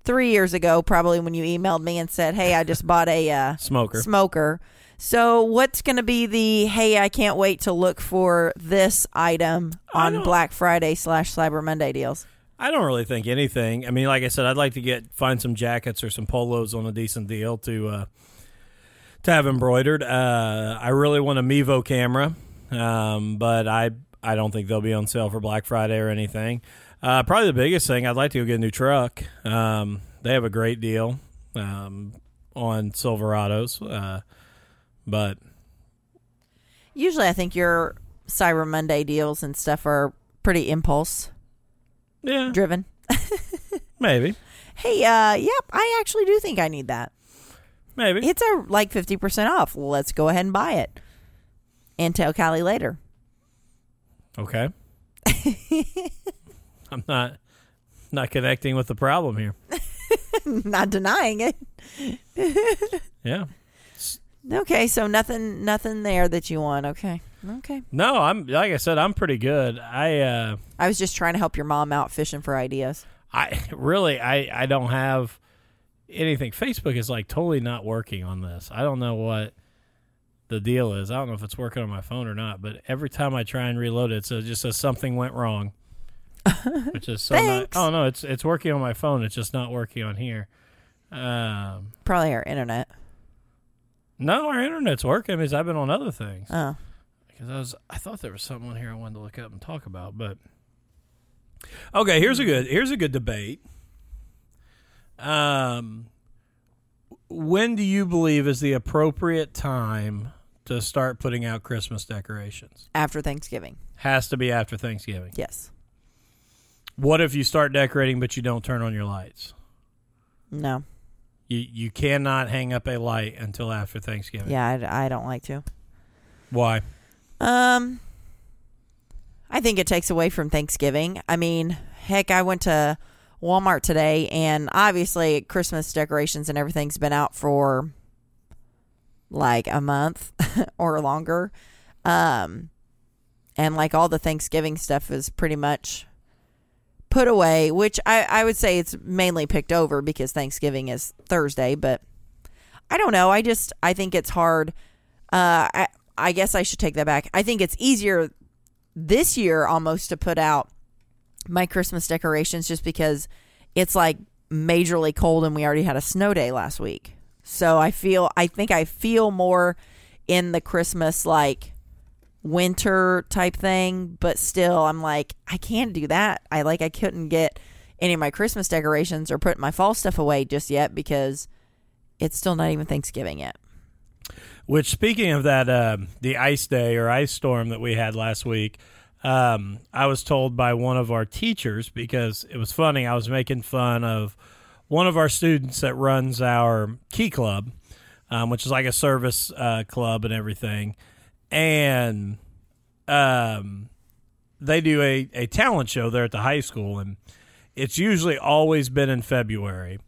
Speaker 2: three years ago, probably when you emailed me and said, Hey, I just bought a uh
Speaker 1: Smoker.
Speaker 2: smoker. So, what's going to be the hey? I can't wait to look for this item on Black Friday slash Cyber Monday deals.
Speaker 1: I don't really think anything. I mean, like I said, I'd like to get find some jackets or some polos on a decent deal to uh, to have embroidered. Uh, I really want a Mevo camera, um, but I I don't think they'll be on sale for Black Friday or anything. Uh, probably the biggest thing I'd like to go get a new truck. Um, they have a great deal um, on Silverados, uh, but
Speaker 2: Usually, I think your Cyber Monday deals and stuff are pretty impulse
Speaker 1: yeah,
Speaker 2: driven.
Speaker 1: maybe,
Speaker 2: Hey, uh, yep, I actually do think I need that.
Speaker 1: maybe.
Speaker 2: It's a like fifty percent off. Let's go ahead and buy it, and tell Callie later.
Speaker 1: Okay. I'm not not connecting with the problem here.
Speaker 2: Not denying it.
Speaker 1: Yeah.
Speaker 2: Okay, so nothing, nothing there that you want. Okay, okay.
Speaker 1: No, I'm like I said, I'm pretty good. I uh
Speaker 2: I was just trying to help your mom out fishing for ideas.
Speaker 1: I really I I don't have anything. Facebook is like totally not working on this. I don't know what the deal is. I don't know if it's working on my phone or not, but every time I try and reload it, so it just says something went wrong. Which is so not, Oh no, it's it's working on my phone. It's just not working on here. Um
Speaker 2: Probably our internet.
Speaker 1: no, our internet's working because I've been on other things.
Speaker 2: Oh,
Speaker 1: because I was I thought there was something on here I wanted to look up and talk about, but okay. Here's a good here's a good debate. Um, when do you believe is the appropriate time to start putting out Christmas decorations?
Speaker 2: after Thanksgiving.
Speaker 1: Has to be after Thanksgiving.
Speaker 2: Yes.
Speaker 1: What if you start decorating but you don't turn on your lights?
Speaker 2: No.
Speaker 1: You you cannot hang up a light until after Thanksgiving.
Speaker 2: Yeah, I, I don't like to.
Speaker 1: Why?
Speaker 2: Um, I think it takes away from Thanksgiving. I mean, heck, I went to Walmart today, and obviously Christmas decorations and everything's been out for like a month or longer. Um, and like all the Thanksgiving stuff is pretty much put away, which I, I would say it's mainly picked over because Thanksgiving is Thursday, but I don't know. I just I think it's hard. Uh, I I guess I should take that back. I think it's easier this year almost to put out my Christmas decorations just because it's like majorly cold and we already had a snow day last week. So I feel I think I feel more in the Christmas like winter type thing, but still I'm like I can't do that. I like I couldn't get any of my Christmas decorations or put my fall stuff away just yet because it's still not even Thanksgiving yet.
Speaker 1: Which, speaking of that, uh, the ice day or ice storm that we had last week, um, I was told by one of our teachers because it was funny. I was making fun of one of our students that runs our Key Club, um, which is like a service uh, club and everything, and um, they do a, a talent show there at the high school, and it's usually always been in February.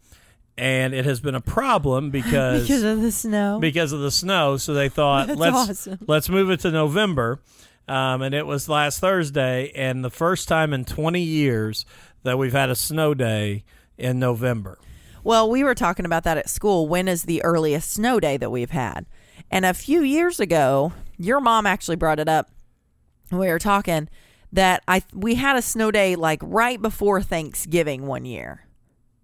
Speaker 1: And it has been a problem because
Speaker 2: Because of the snow.
Speaker 1: because of the snow. So they thought
Speaker 2: That's
Speaker 1: let's
Speaker 2: awesome.
Speaker 1: let's move it to November. Um, and it was last Thursday, and the first time in 20 years that we've had a snow day in November.
Speaker 2: Well, we were talking about that at school. When is the earliest snow day that we've had? And a few years ago, your mom actually brought it up when we were talking that I we had a snow day like right before Thanksgiving one year.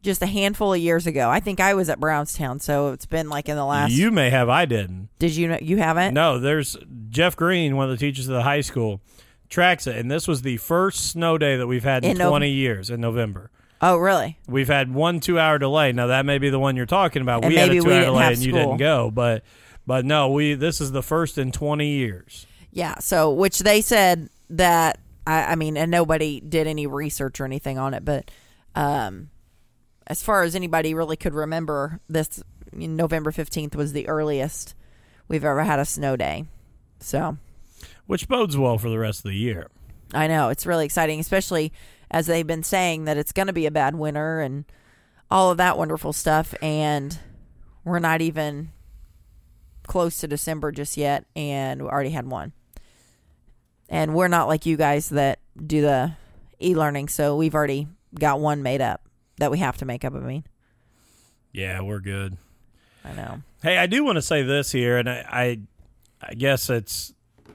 Speaker 2: just a handful of years ago. I think I was at Brownstown, so it's been like in the last.
Speaker 1: You may have, I didn't.
Speaker 2: did you know you haven't?
Speaker 1: No, there's Jeff Green, one of the teachers of the high school, tracks it, and this was the first snow day that we've had in,
Speaker 2: In Nov-
Speaker 1: 20 years in November.
Speaker 2: Oh, really?
Speaker 1: We've had one two hour delay. Now that may be the one you're talking about.
Speaker 2: And
Speaker 1: we had a two hour delay and you didn't go, but but no, we this is the first in 20 years.
Speaker 2: Yeah. So, which they said that I, I mean, and nobody did any research or anything on it, but um, as far as anybody really could remember, this November fifteenth was the earliest we've ever had a snow day. So
Speaker 1: Which bodes well for the rest of the year.
Speaker 2: I know it's really exciting, especially as they've been saying that it's going to be a bad winter and all of that wonderful stuff, and we're not even close to December just yet, and we already had one. And we're not like you guys that do the e-learning, so we've already got one made up that we have to make up. I mean,
Speaker 1: Yeah, we're good.
Speaker 2: I know.
Speaker 1: Hey, I do want to say this here, and I, I, I guess it's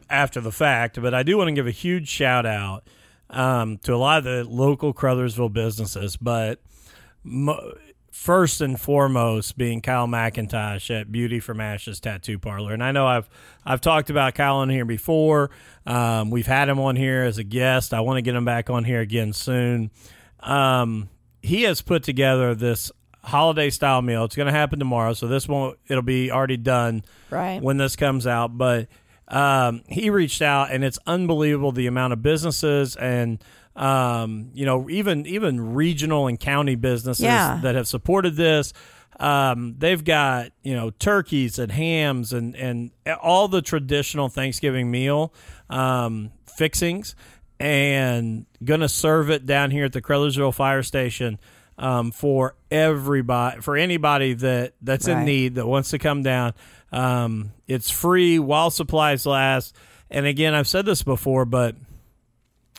Speaker 1: after the fact, but I do want to give a huge shout out um, to a lot of the local Crothersville businesses, but mo- first and foremost being Kyle McIntosh at Beauty from Ashes Tattoo Parlor. And I know I've I've talked about Kyle on here before. Um, we've had him on here as a guest. I want to get him back on here again soon. Um, he has put together this holiday style meal. It's going to happen tomorrow, so this won't. It'll be already done
Speaker 2: Right.
Speaker 1: when this comes out. But um, he reached out, and it's unbelievable the amount of businesses and um, you know even even regional and county businesses
Speaker 2: Yeah.
Speaker 1: that have supported this. Um, they've got you know turkeys and hams and and all the traditional Thanksgiving meal um, fixings, and gonna serve it down here at the Crothersville Fire Station um, for everybody for anybody that that's in need that wants to come down. Um, it's free while supplies last. And again, I've said this before, but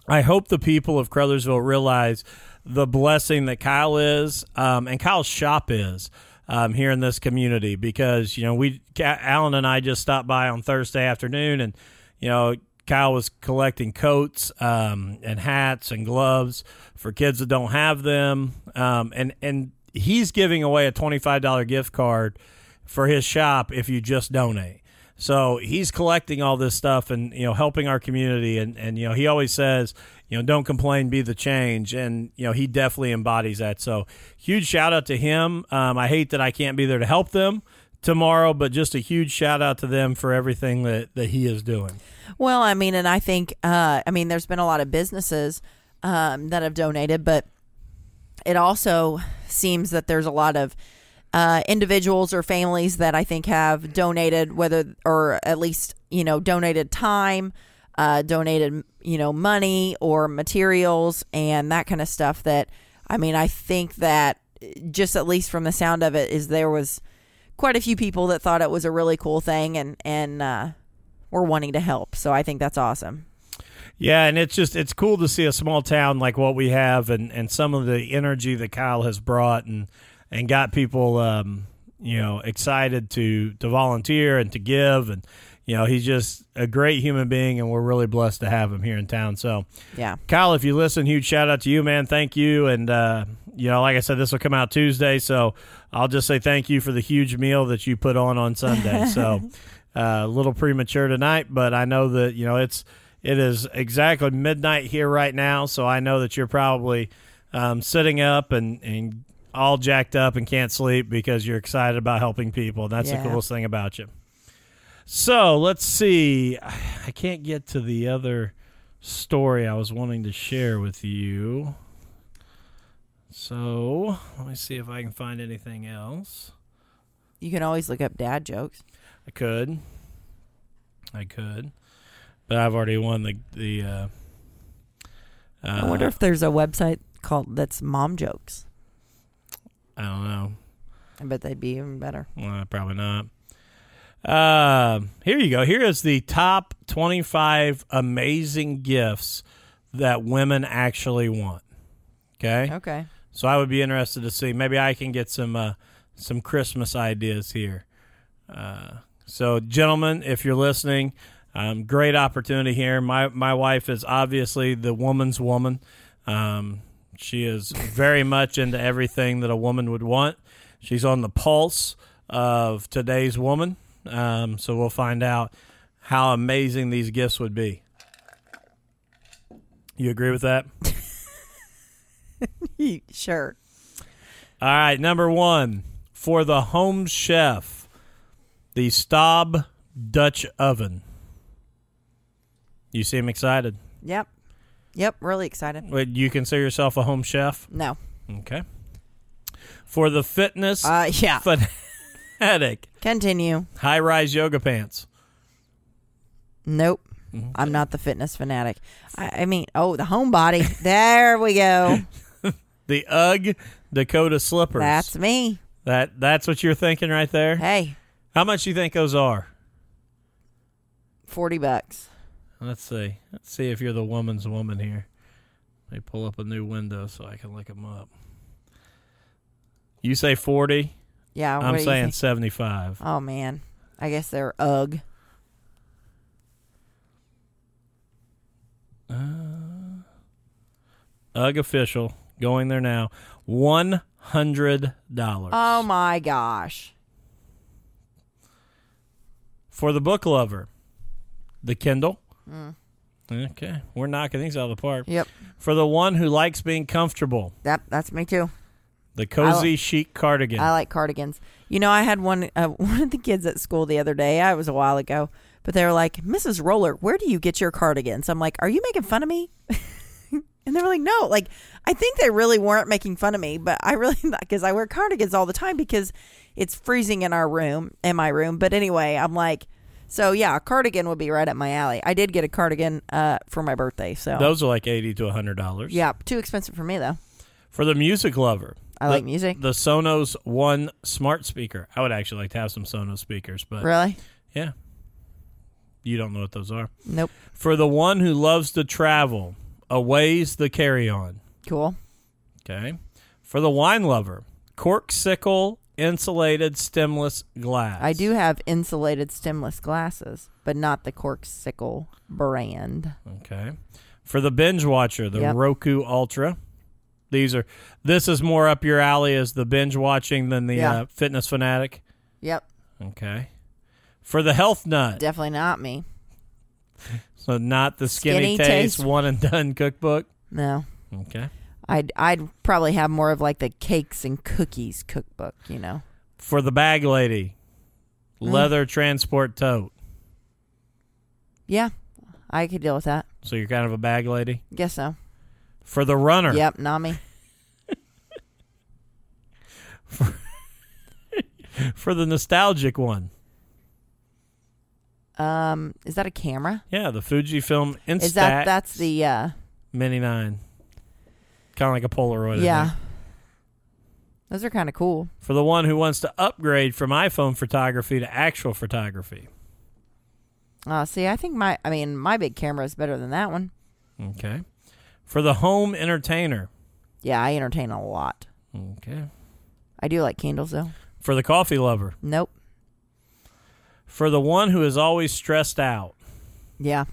Speaker 1: I hope the people of Crothersville realize the blessing that Kyle is um, and Kyle's shop is um, here in this community because, you know, we, Alan and I just stopped by on Thursday afternoon and, you know, Kyle was collecting coats um, and hats and gloves for kids that don't have them. Um, and, and he's giving away a $25 gift card for his shop if you just donate. So he's collecting all this stuff and you know helping our community and and you know he always says you know don't complain be the change and you know he definitely embodies that. So huge shout out to him. Um, I hate that I can't be there to help them tomorrow, but just a huge shout out to them for everything that that he is doing.
Speaker 2: Well, I mean, and I think, uh, I mean, there's been a lot of businesses um, that have donated, but it also seems that there's a lot of uh, individuals or families that I think have donated, whether or at least you know donated time, uh, donated you know money or materials and that kind of stuff. That I mean, I think that just at least from the sound of it, is there was quite a few people that thought it was a really cool thing and and uh, were wanting to help. So I think that's awesome.
Speaker 1: Yeah, and it's just it's cool to see a small town like what we have, and and some of the energy that Kyle has brought, and and got people, um, you know, excited to to volunteer and to give, and you know, he's just a great human being, and we're really blessed to have him here in town. So,
Speaker 2: Yeah.
Speaker 1: Kyle, if you listen, huge shout out to you, man. Thank you, and uh, you know, like I said, this will come out Tuesday, so I'll just say thank you for the huge meal that you put on on Sunday. so, uh, a little premature tonight, but I know that you know it's it is exactly midnight here right now, so I know that you're probably um, sitting up and and all jacked up and can't sleep because you're excited about helping people. That's
Speaker 2: Yeah.
Speaker 1: the coolest thing about you. So let's see. I can't get to the other story I was wanting to share with you. So let me see if I can find anything else.
Speaker 2: You can always look up dad jokes.
Speaker 1: I could. I could. But I've already won the the uh, uh
Speaker 2: I wonder if there's a website called that's mom jokes.
Speaker 1: I don't know.
Speaker 2: I bet they'd be even better.
Speaker 1: Well, probably not. Uh, here you go. Here is the top 25 amazing gifts that women actually want. Okay?
Speaker 2: Okay.
Speaker 1: So I would be interested to see. Maybe I can get some uh, some Christmas ideas here. Uh, so, gentlemen, if you're listening, um, great opportunity here. My my wife is obviously the woman's woman. Um, She is very much into everything that a woman would want. She's on the pulse of today's woman. Um, so we'll find out how amazing these gifts would be. You agree with that?
Speaker 2: sure.
Speaker 1: All right, number one for the home chef, the Staub Dutch oven. You seem excited.
Speaker 2: Yep. Yep. Really excited.
Speaker 1: Would you consider yourself a home chef?
Speaker 2: No.
Speaker 1: Okay. For the fitness
Speaker 2: Uh, yeah.
Speaker 1: fanatic,
Speaker 2: Continue.
Speaker 1: high rise yoga pants.
Speaker 2: Nope. I'm not the fitness fanatic. I, I mean, oh, the homebody. there we go.
Speaker 1: The UGG Dakota slippers.
Speaker 2: That's me.
Speaker 1: that. That's what you're thinking right there.
Speaker 2: Hey,
Speaker 1: How much do you think those are?
Speaker 2: 40 bucks.
Speaker 1: Let's see. Let's see if you're the woman's woman here. Let me pull up a new window so I can look them up. You say 40.
Speaker 2: Yeah.
Speaker 1: I'm saying 75.
Speaker 2: Oh, man. I guess they're UGG.
Speaker 1: Uh, UGG official going there now. $100.
Speaker 2: Oh, my gosh.
Speaker 1: For the book lover, the Kindle.
Speaker 2: Mm.
Speaker 1: Okay. We're knocking these out of the park.
Speaker 2: Yep.
Speaker 1: For the one who likes being comfortable,
Speaker 2: That, that's me too.
Speaker 1: the cozy chic cardigan.
Speaker 2: I like cardigans. You know, I had one uh, one of the kids at school the other day. I was a while ago, but they were like, "Mrs. Roller, where do you get your cardigans?" I'm like, "Are you making fun of me?" and they were like, "No." Like, I think they really weren't making fun of me, but I really because I wear cardigans all the time because it's freezing in our room, in my room. But anyway, I'm like, so yeah, a cardigan would be right up my alley. I did get a cardigan uh, for my birthday, so
Speaker 1: Those are like 80 to $100.
Speaker 2: yeah, too expensive for me though.
Speaker 1: For the music lover,
Speaker 2: I
Speaker 1: the-
Speaker 2: like music.
Speaker 1: The Sonos One smart speaker. I would actually like to have some Sonos speakers, but
Speaker 2: Really?
Speaker 1: yeah. You don't know what those are.
Speaker 2: Nope.
Speaker 1: For the one who loves to travel, a Away's the carry on.
Speaker 2: Cool.
Speaker 1: Okay. For the wine lover, Corksicle insulated stemless glass.
Speaker 2: I do have insulated stemless glasses, but not the Corksicle brand.
Speaker 1: Okay. For the binge watcher, the
Speaker 2: Yep.
Speaker 1: Roku Ultra. These are this is more up your alley as the binge watching than the
Speaker 2: Yeah.
Speaker 1: uh, fitness fanatic.
Speaker 2: Yep,
Speaker 1: Okay. For the health nut,
Speaker 2: definitely not me.
Speaker 1: so not the skinny,
Speaker 2: Skinny
Speaker 1: taste,
Speaker 2: taste.
Speaker 1: one and done cookbook.
Speaker 2: No,
Speaker 1: Okay.
Speaker 2: I'd I'd probably have more of like the cakes and cookies cookbook. You know.
Speaker 1: For the bag lady,
Speaker 2: Mm.
Speaker 1: leather transport tote.
Speaker 2: Yeah, I could deal with that.
Speaker 1: So you're kind of a bag lady.
Speaker 2: Guess so.
Speaker 1: For the runner,
Speaker 2: Yep, Nami.
Speaker 1: for the nostalgic one,
Speaker 2: Um, is that a camera?
Speaker 1: yeah, the Fujifilm Instax
Speaker 2: Is that that's the uh
Speaker 1: Mini Nine, kind of like a Polaroid.
Speaker 2: Yeah. Those are kind of cool.
Speaker 1: For the one who wants to upgrade from iPhone photography to actual photography.
Speaker 2: Uh, see, I think my I mean my big camera is better than that one.
Speaker 1: Okay. For the home entertainer.
Speaker 2: Yeah, I entertain a lot.
Speaker 1: Okay.
Speaker 2: I do like candles though.
Speaker 1: For the coffee lover.
Speaker 2: Nope.
Speaker 1: For the one who is always stressed out.
Speaker 2: Yeah.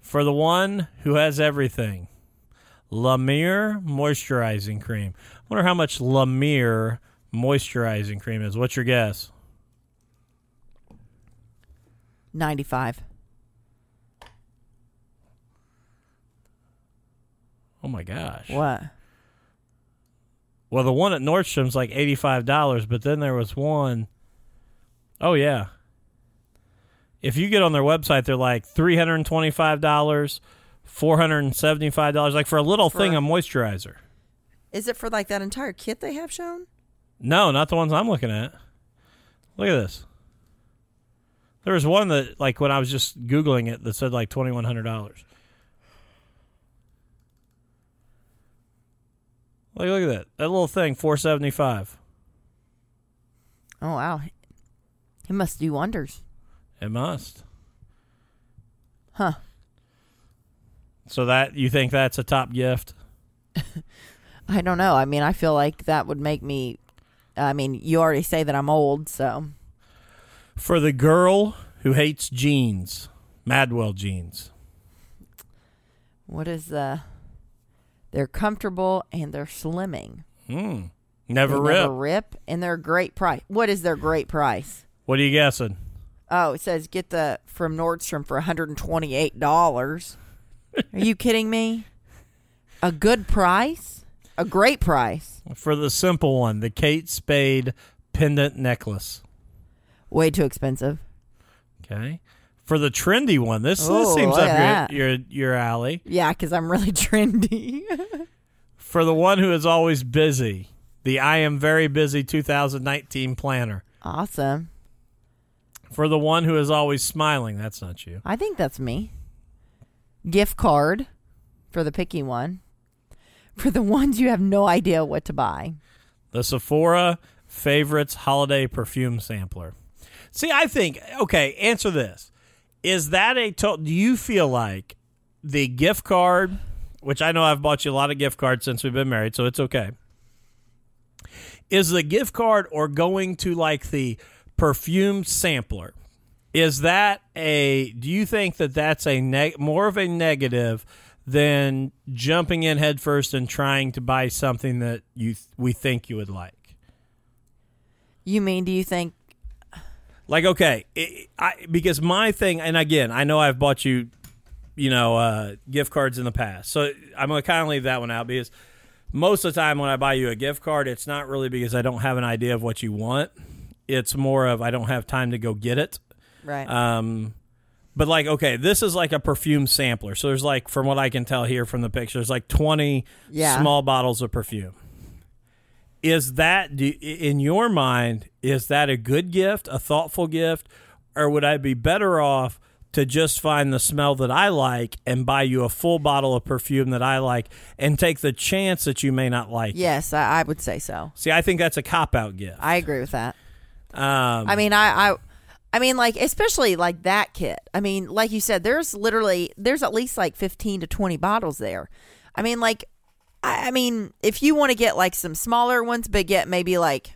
Speaker 1: For the one who has everything. La Mer moisturizing cream. I wonder how much La Mer moisturizing cream is. What's your guess?
Speaker 2: 95.
Speaker 1: Oh my gosh.
Speaker 2: What?
Speaker 1: Well, the one at Nordstrom's like $85, but then there was one Oh yeah. If you get on their website, they're like $325 four hundred and seventy-five dollars, like for a little
Speaker 2: For-
Speaker 1: thing, a moisturizer.
Speaker 2: Is it for like that entire kit they have shown?
Speaker 1: No, not the ones I'm looking at. Look at this. There was one that, like, when I was just googling it, that said like twenty-one hundred dollars. Like, look at that. That little thing, four seventy-five.
Speaker 2: Oh wow. It must do wonders.
Speaker 1: It must.
Speaker 2: Huh.
Speaker 1: So that you think that's a top gift?
Speaker 2: I don't know. I mean, I feel like that would make me I mean, you already say that I'm old, so
Speaker 1: For the girl who hates jeans, Madewell jeans.
Speaker 2: what is the They're comfortable and they're slimming.
Speaker 1: Hmm. Never
Speaker 2: They
Speaker 1: rip.
Speaker 2: never rip, and they're great price. What is their great price?
Speaker 1: What are you guessing?
Speaker 2: Oh, it says get the from Nordstrom for $128. Are you kidding me? A good price? A great price.
Speaker 1: For the simple one, the Kate Spade pendant necklace.
Speaker 2: Way too expensive.
Speaker 1: Okay. For the trendy one, this, this
Speaker 2: Oh,
Speaker 1: seems up
Speaker 2: at
Speaker 1: your, your your alley.
Speaker 2: Yeah, because I'm really trendy.
Speaker 1: For the one who is always busy, the I am very busy 2019 planner.
Speaker 2: awesome.
Speaker 1: For the one who is always smiling, that's not you.
Speaker 2: I think that's me. Gift card for the picky one. For the ones you have no idea what to buy.
Speaker 1: The Sephora favorites holiday perfume sampler. See, I think okay. Answer this: Is that a to- do you feel like the gift card, which I know I've bought you a lot of gift cards since we've been married, so it's okay. Is the gift card or going to like the perfume sampler? Is that a? Do you think that that's a neg- more of a negative than jumping in headfirst and trying to buy something that you th- we think you would like?
Speaker 2: You mean, do you think
Speaker 1: Like, okay, it, I, because my thing, and again, I know I've bought you, you know, uh, gift cards in the past, so I'm gonna kind of leave that one out because most of the time when I buy you a gift card, it's not really because I don't have an idea of what you want. It's more of I don't have time to go get it.
Speaker 2: Right?
Speaker 1: Um, but like, okay, this is like a perfume sampler. So there's like, from what I can tell here from the pictures, like 20
Speaker 2: Yeah.
Speaker 1: small bottles of perfume. Is that do, in your mind? Is that a good gift, a thoughtful gift, or would I be better off to just find the smell that I like and buy you a full bottle of perfume that I like and take the chance that you may not like?
Speaker 2: yes, I, I would say so.
Speaker 1: See, I think that's a cop out gift.
Speaker 2: I agree with that.
Speaker 1: Um,
Speaker 2: I mean, I, I, I mean, like especially like that kit. I mean, like you said, there's literally there's at least like fifteen to twenty bottles there. I mean, like, I, I mean, if you want to get like some smaller ones, but get maybe like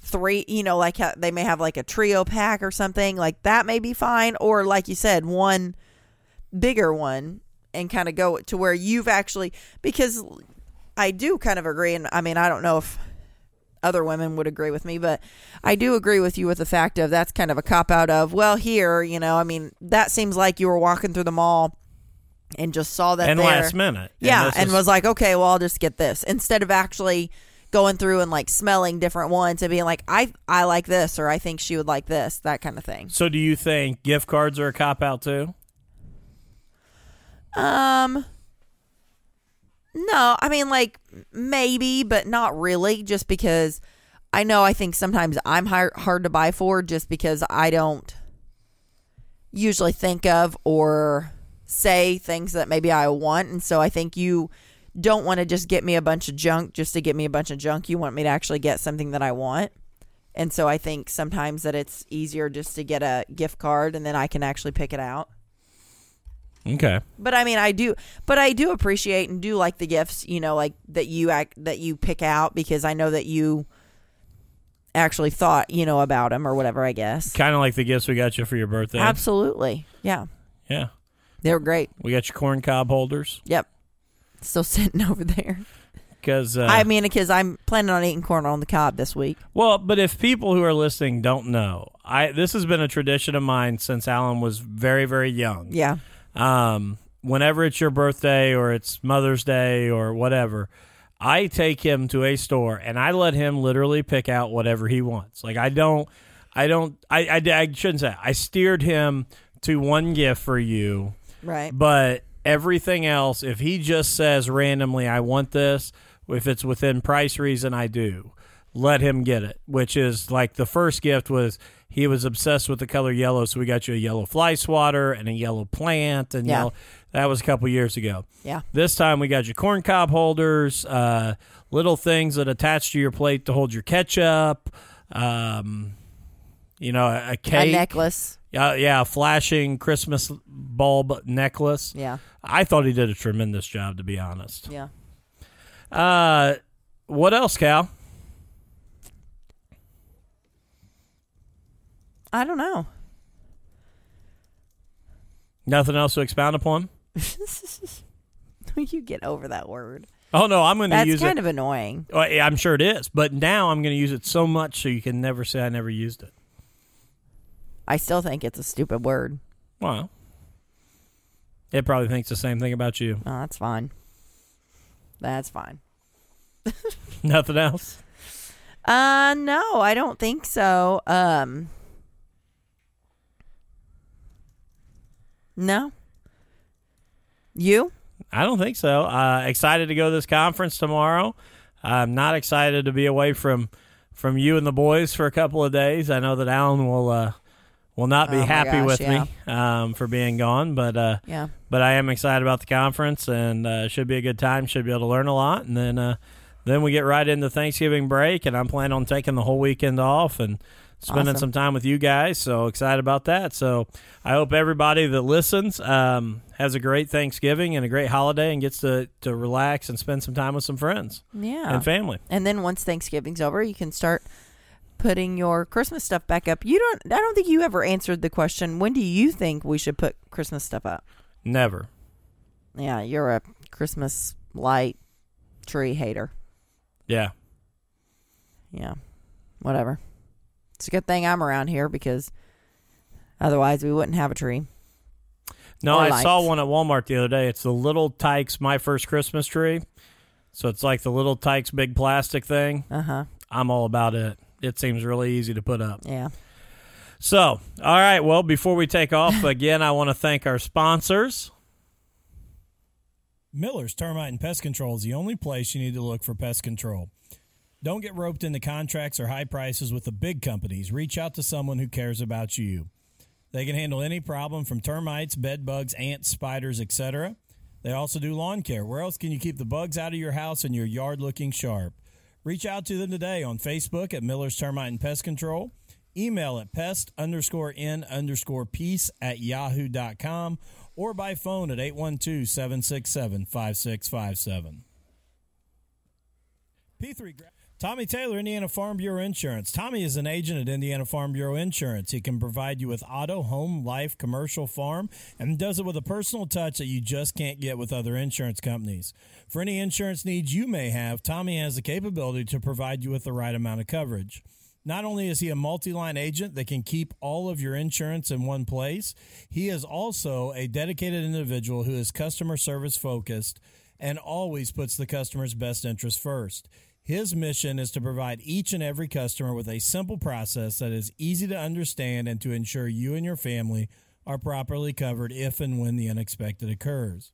Speaker 2: three, you know, like they may have like a trio pack or something like that, may be fine. Or like you said, one bigger one and kind of go to where you've actually because I do kind of agree, and I mean, I don't know if other women would agree with me, but I do agree with you with the fact of that's kind of a cop out of, well, here, you know, I mean, that seems like you were walking through the mall and just saw that
Speaker 1: and
Speaker 2: there.
Speaker 1: last minute.
Speaker 2: Yeah,
Speaker 1: this
Speaker 2: and
Speaker 1: is-
Speaker 2: was like, okay, well, I'll just get this instead of actually going through and like smelling different ones and being like, I I like this or I think she would like this, that kind of thing.
Speaker 1: So, do you think gift cards are a cop out too?
Speaker 2: Um No, I mean like maybe, but not really just because I know I think sometimes I'm hard, hard to buy for just because I don't usually think of or say things that maybe I want and so I think you don't want to just get me a bunch of junk just to get me a bunch of junk. You want me to actually get something that I want. And so I think sometimes that it's easier just to get a gift card and then I can actually pick it out.
Speaker 1: Okay.
Speaker 2: But I mean, I do, but I do appreciate and do like the gifts, you know, like that you act that you pick out because I know that you actually thought, you know, about them or whatever. I guess
Speaker 1: Kind of like the gifts we got you for your birthday.
Speaker 2: absolutely, yeah,
Speaker 1: Yeah.
Speaker 2: they were great.
Speaker 1: We got your corn cob holders
Speaker 2: Yep, still sitting over there.
Speaker 1: because uh,
Speaker 2: I mean, because I'm planning on eating corn on the cob this week.
Speaker 1: well, but if people who are listening don't know, I this has been a tradition of mine since Alan was very very young.
Speaker 2: Yeah,
Speaker 1: Um, whenever it's your birthday or it's Mother's Day or whatever, I take him to a store and I let him literally pick out whatever he wants. Like I don't, I don't, I, I, I shouldn't say. I steered him to one gift for you,
Speaker 2: right.
Speaker 1: but everything else, if he just says randomly, "I want this," if it's within price reason, I do. Let him get it. Which is like the first gift was he was obsessed with the color yellow, so we got you a yellow fly swatter and a yellow plant, and
Speaker 2: Yeah.
Speaker 1: yellow, that was a couple years ago.
Speaker 2: Yeah,
Speaker 1: This time we got you corn cob holders, uh, little things that attach to your plate to hold your ketchup. Um, you know, a, a
Speaker 2: a necklace.
Speaker 1: Yeah, yeah, a flashing Christmas bulb necklace.
Speaker 2: Yeah,
Speaker 1: I thought he did a tremendous job, to be honest.
Speaker 2: yeah.
Speaker 1: Uh, what else, Cal?
Speaker 2: I don't know.
Speaker 1: Nothing else to expound upon?
Speaker 2: you get over that word.
Speaker 1: Oh no, I'm going to use it.
Speaker 2: That's kind of annoying.
Speaker 1: Yeah, I'm sure it is, but now I'm going to use it so much so you can never say I never used it.
Speaker 2: I still think it's a stupid word.
Speaker 1: Well, it probably thinks the same thing about you.
Speaker 2: Oh, that's fine. That's fine.
Speaker 1: Nothing else.
Speaker 2: Uh no, I don't think so. Um No. You?
Speaker 1: I don't think so. Uh, excited to go to this conference tomorrow. I'm not excited to be away from from you and the boys for a couple of days. I know that Alan will uh, will not be
Speaker 2: Oh
Speaker 1: happy
Speaker 2: gosh,
Speaker 1: with
Speaker 2: yeah.
Speaker 1: me um, for being gone, but uh,
Speaker 2: Yeah.
Speaker 1: but I am excited about the conference and uh, should be a good time. Should be able to learn a lot, and then uh, then we get right into Thanksgiving break, and I'm planning on taking the whole weekend off and spending
Speaker 2: Awesome.
Speaker 1: some time with you guys. So excited about that. So I hope everybody that listens um, has a great Thanksgiving and a great holiday and gets to to relax and spend some time with some friends
Speaker 2: Yeah.
Speaker 1: and family.
Speaker 2: And then once Thanksgiving's over, you can start putting your Christmas stuff back up. You don't I don't think you ever answered the question, when do you think we should put Christmas stuff up?
Speaker 1: Never.
Speaker 2: Yeah, you're a Christmas light tree hater.
Speaker 1: Yeah.
Speaker 2: Yeah. Whatever. It's a good thing I'm around here because otherwise we wouldn't have a tree.
Speaker 1: No,
Speaker 2: Or
Speaker 1: I saw one at Walmart the other day. It's the Little Tikes My First Christmas Tree. So it's like the Little Tikes big plastic thing.
Speaker 2: Uh-huh.
Speaker 1: I'm all about it. It seems really easy to put up.
Speaker 2: Yeah.
Speaker 1: So, all right. Well, before we take off, again, I want to thank our sponsors.
Speaker 3: Miller's Termite and Pest Control is the only place you need to look for pest control. Don't get roped into contracts or high prices with the big companies. Reach out to someone who cares about you. They can handle any problem from termites, bed bugs, ants, spiders, etc. They also do lawn care. Where else can you keep the bugs out of your house and your yard looking sharp? Reach out to them today on Facebook at Miller's Termite and Pest Control. Email at pest underscore n underscore peace at yahoo.com or by phone at 812 767 5657. P3 Gra- Tommy Taylor, Indiana Farm Bureau Insurance. Tommy is an agent at Indiana Farm Bureau Insurance. He can provide you with auto, home, life, commercial, farm, and does it with a personal touch that you just can't get with other insurance companies. For any insurance needs you may have, Tommy has the capability to provide you with the right amount of coverage. Not only is he a multi line agent that can keep all of your insurance in one place, he is also a dedicated individual who is customer service focused and always puts the customer's best interest first. His mission is to provide each and every customer with a simple process that is easy to understand and to ensure you and your family are properly covered if and when the unexpected occurs.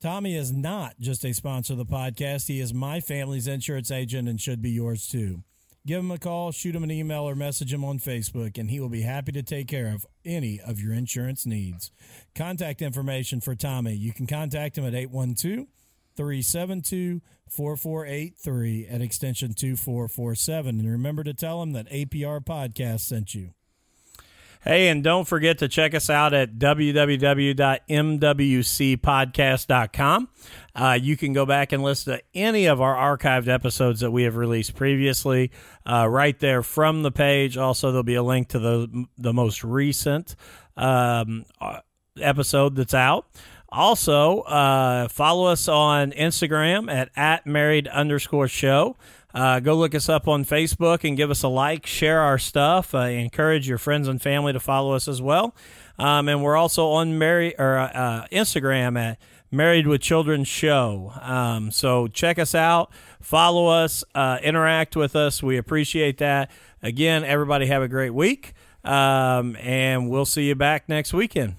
Speaker 3: Tommy is not just a sponsor of the podcast, he is my family's insurance agent and should be yours too. Give him a call, shoot him an email, or message him on Facebook, and he will be happy to take care of any of your insurance needs. Contact information for Tommy. You can contact him at 812 372 4483 at extension 2447. And remember to tell them that APR Podcast sent you.
Speaker 1: Hey, and don't forget to check us out at www.mwcpodcast.com. Uh, you can go back and listen to any of our archived episodes that we have released previously uh, right there from the page. Also, there'll be a link to the, the most recent um, uh, episode that's out. Also, uh, follow us on Instagram at, at married underscore show. Uh, go look us up on Facebook and give us a like, share our stuff. Uh, encourage your friends and family to follow us as well. Um, and we're also on Mary or uh, uh, Instagram at Married with Children Show. Um, so check us out, follow us, uh, interact with us. We appreciate that. Again, everybody have a great week, um, and we'll see you back next weekend.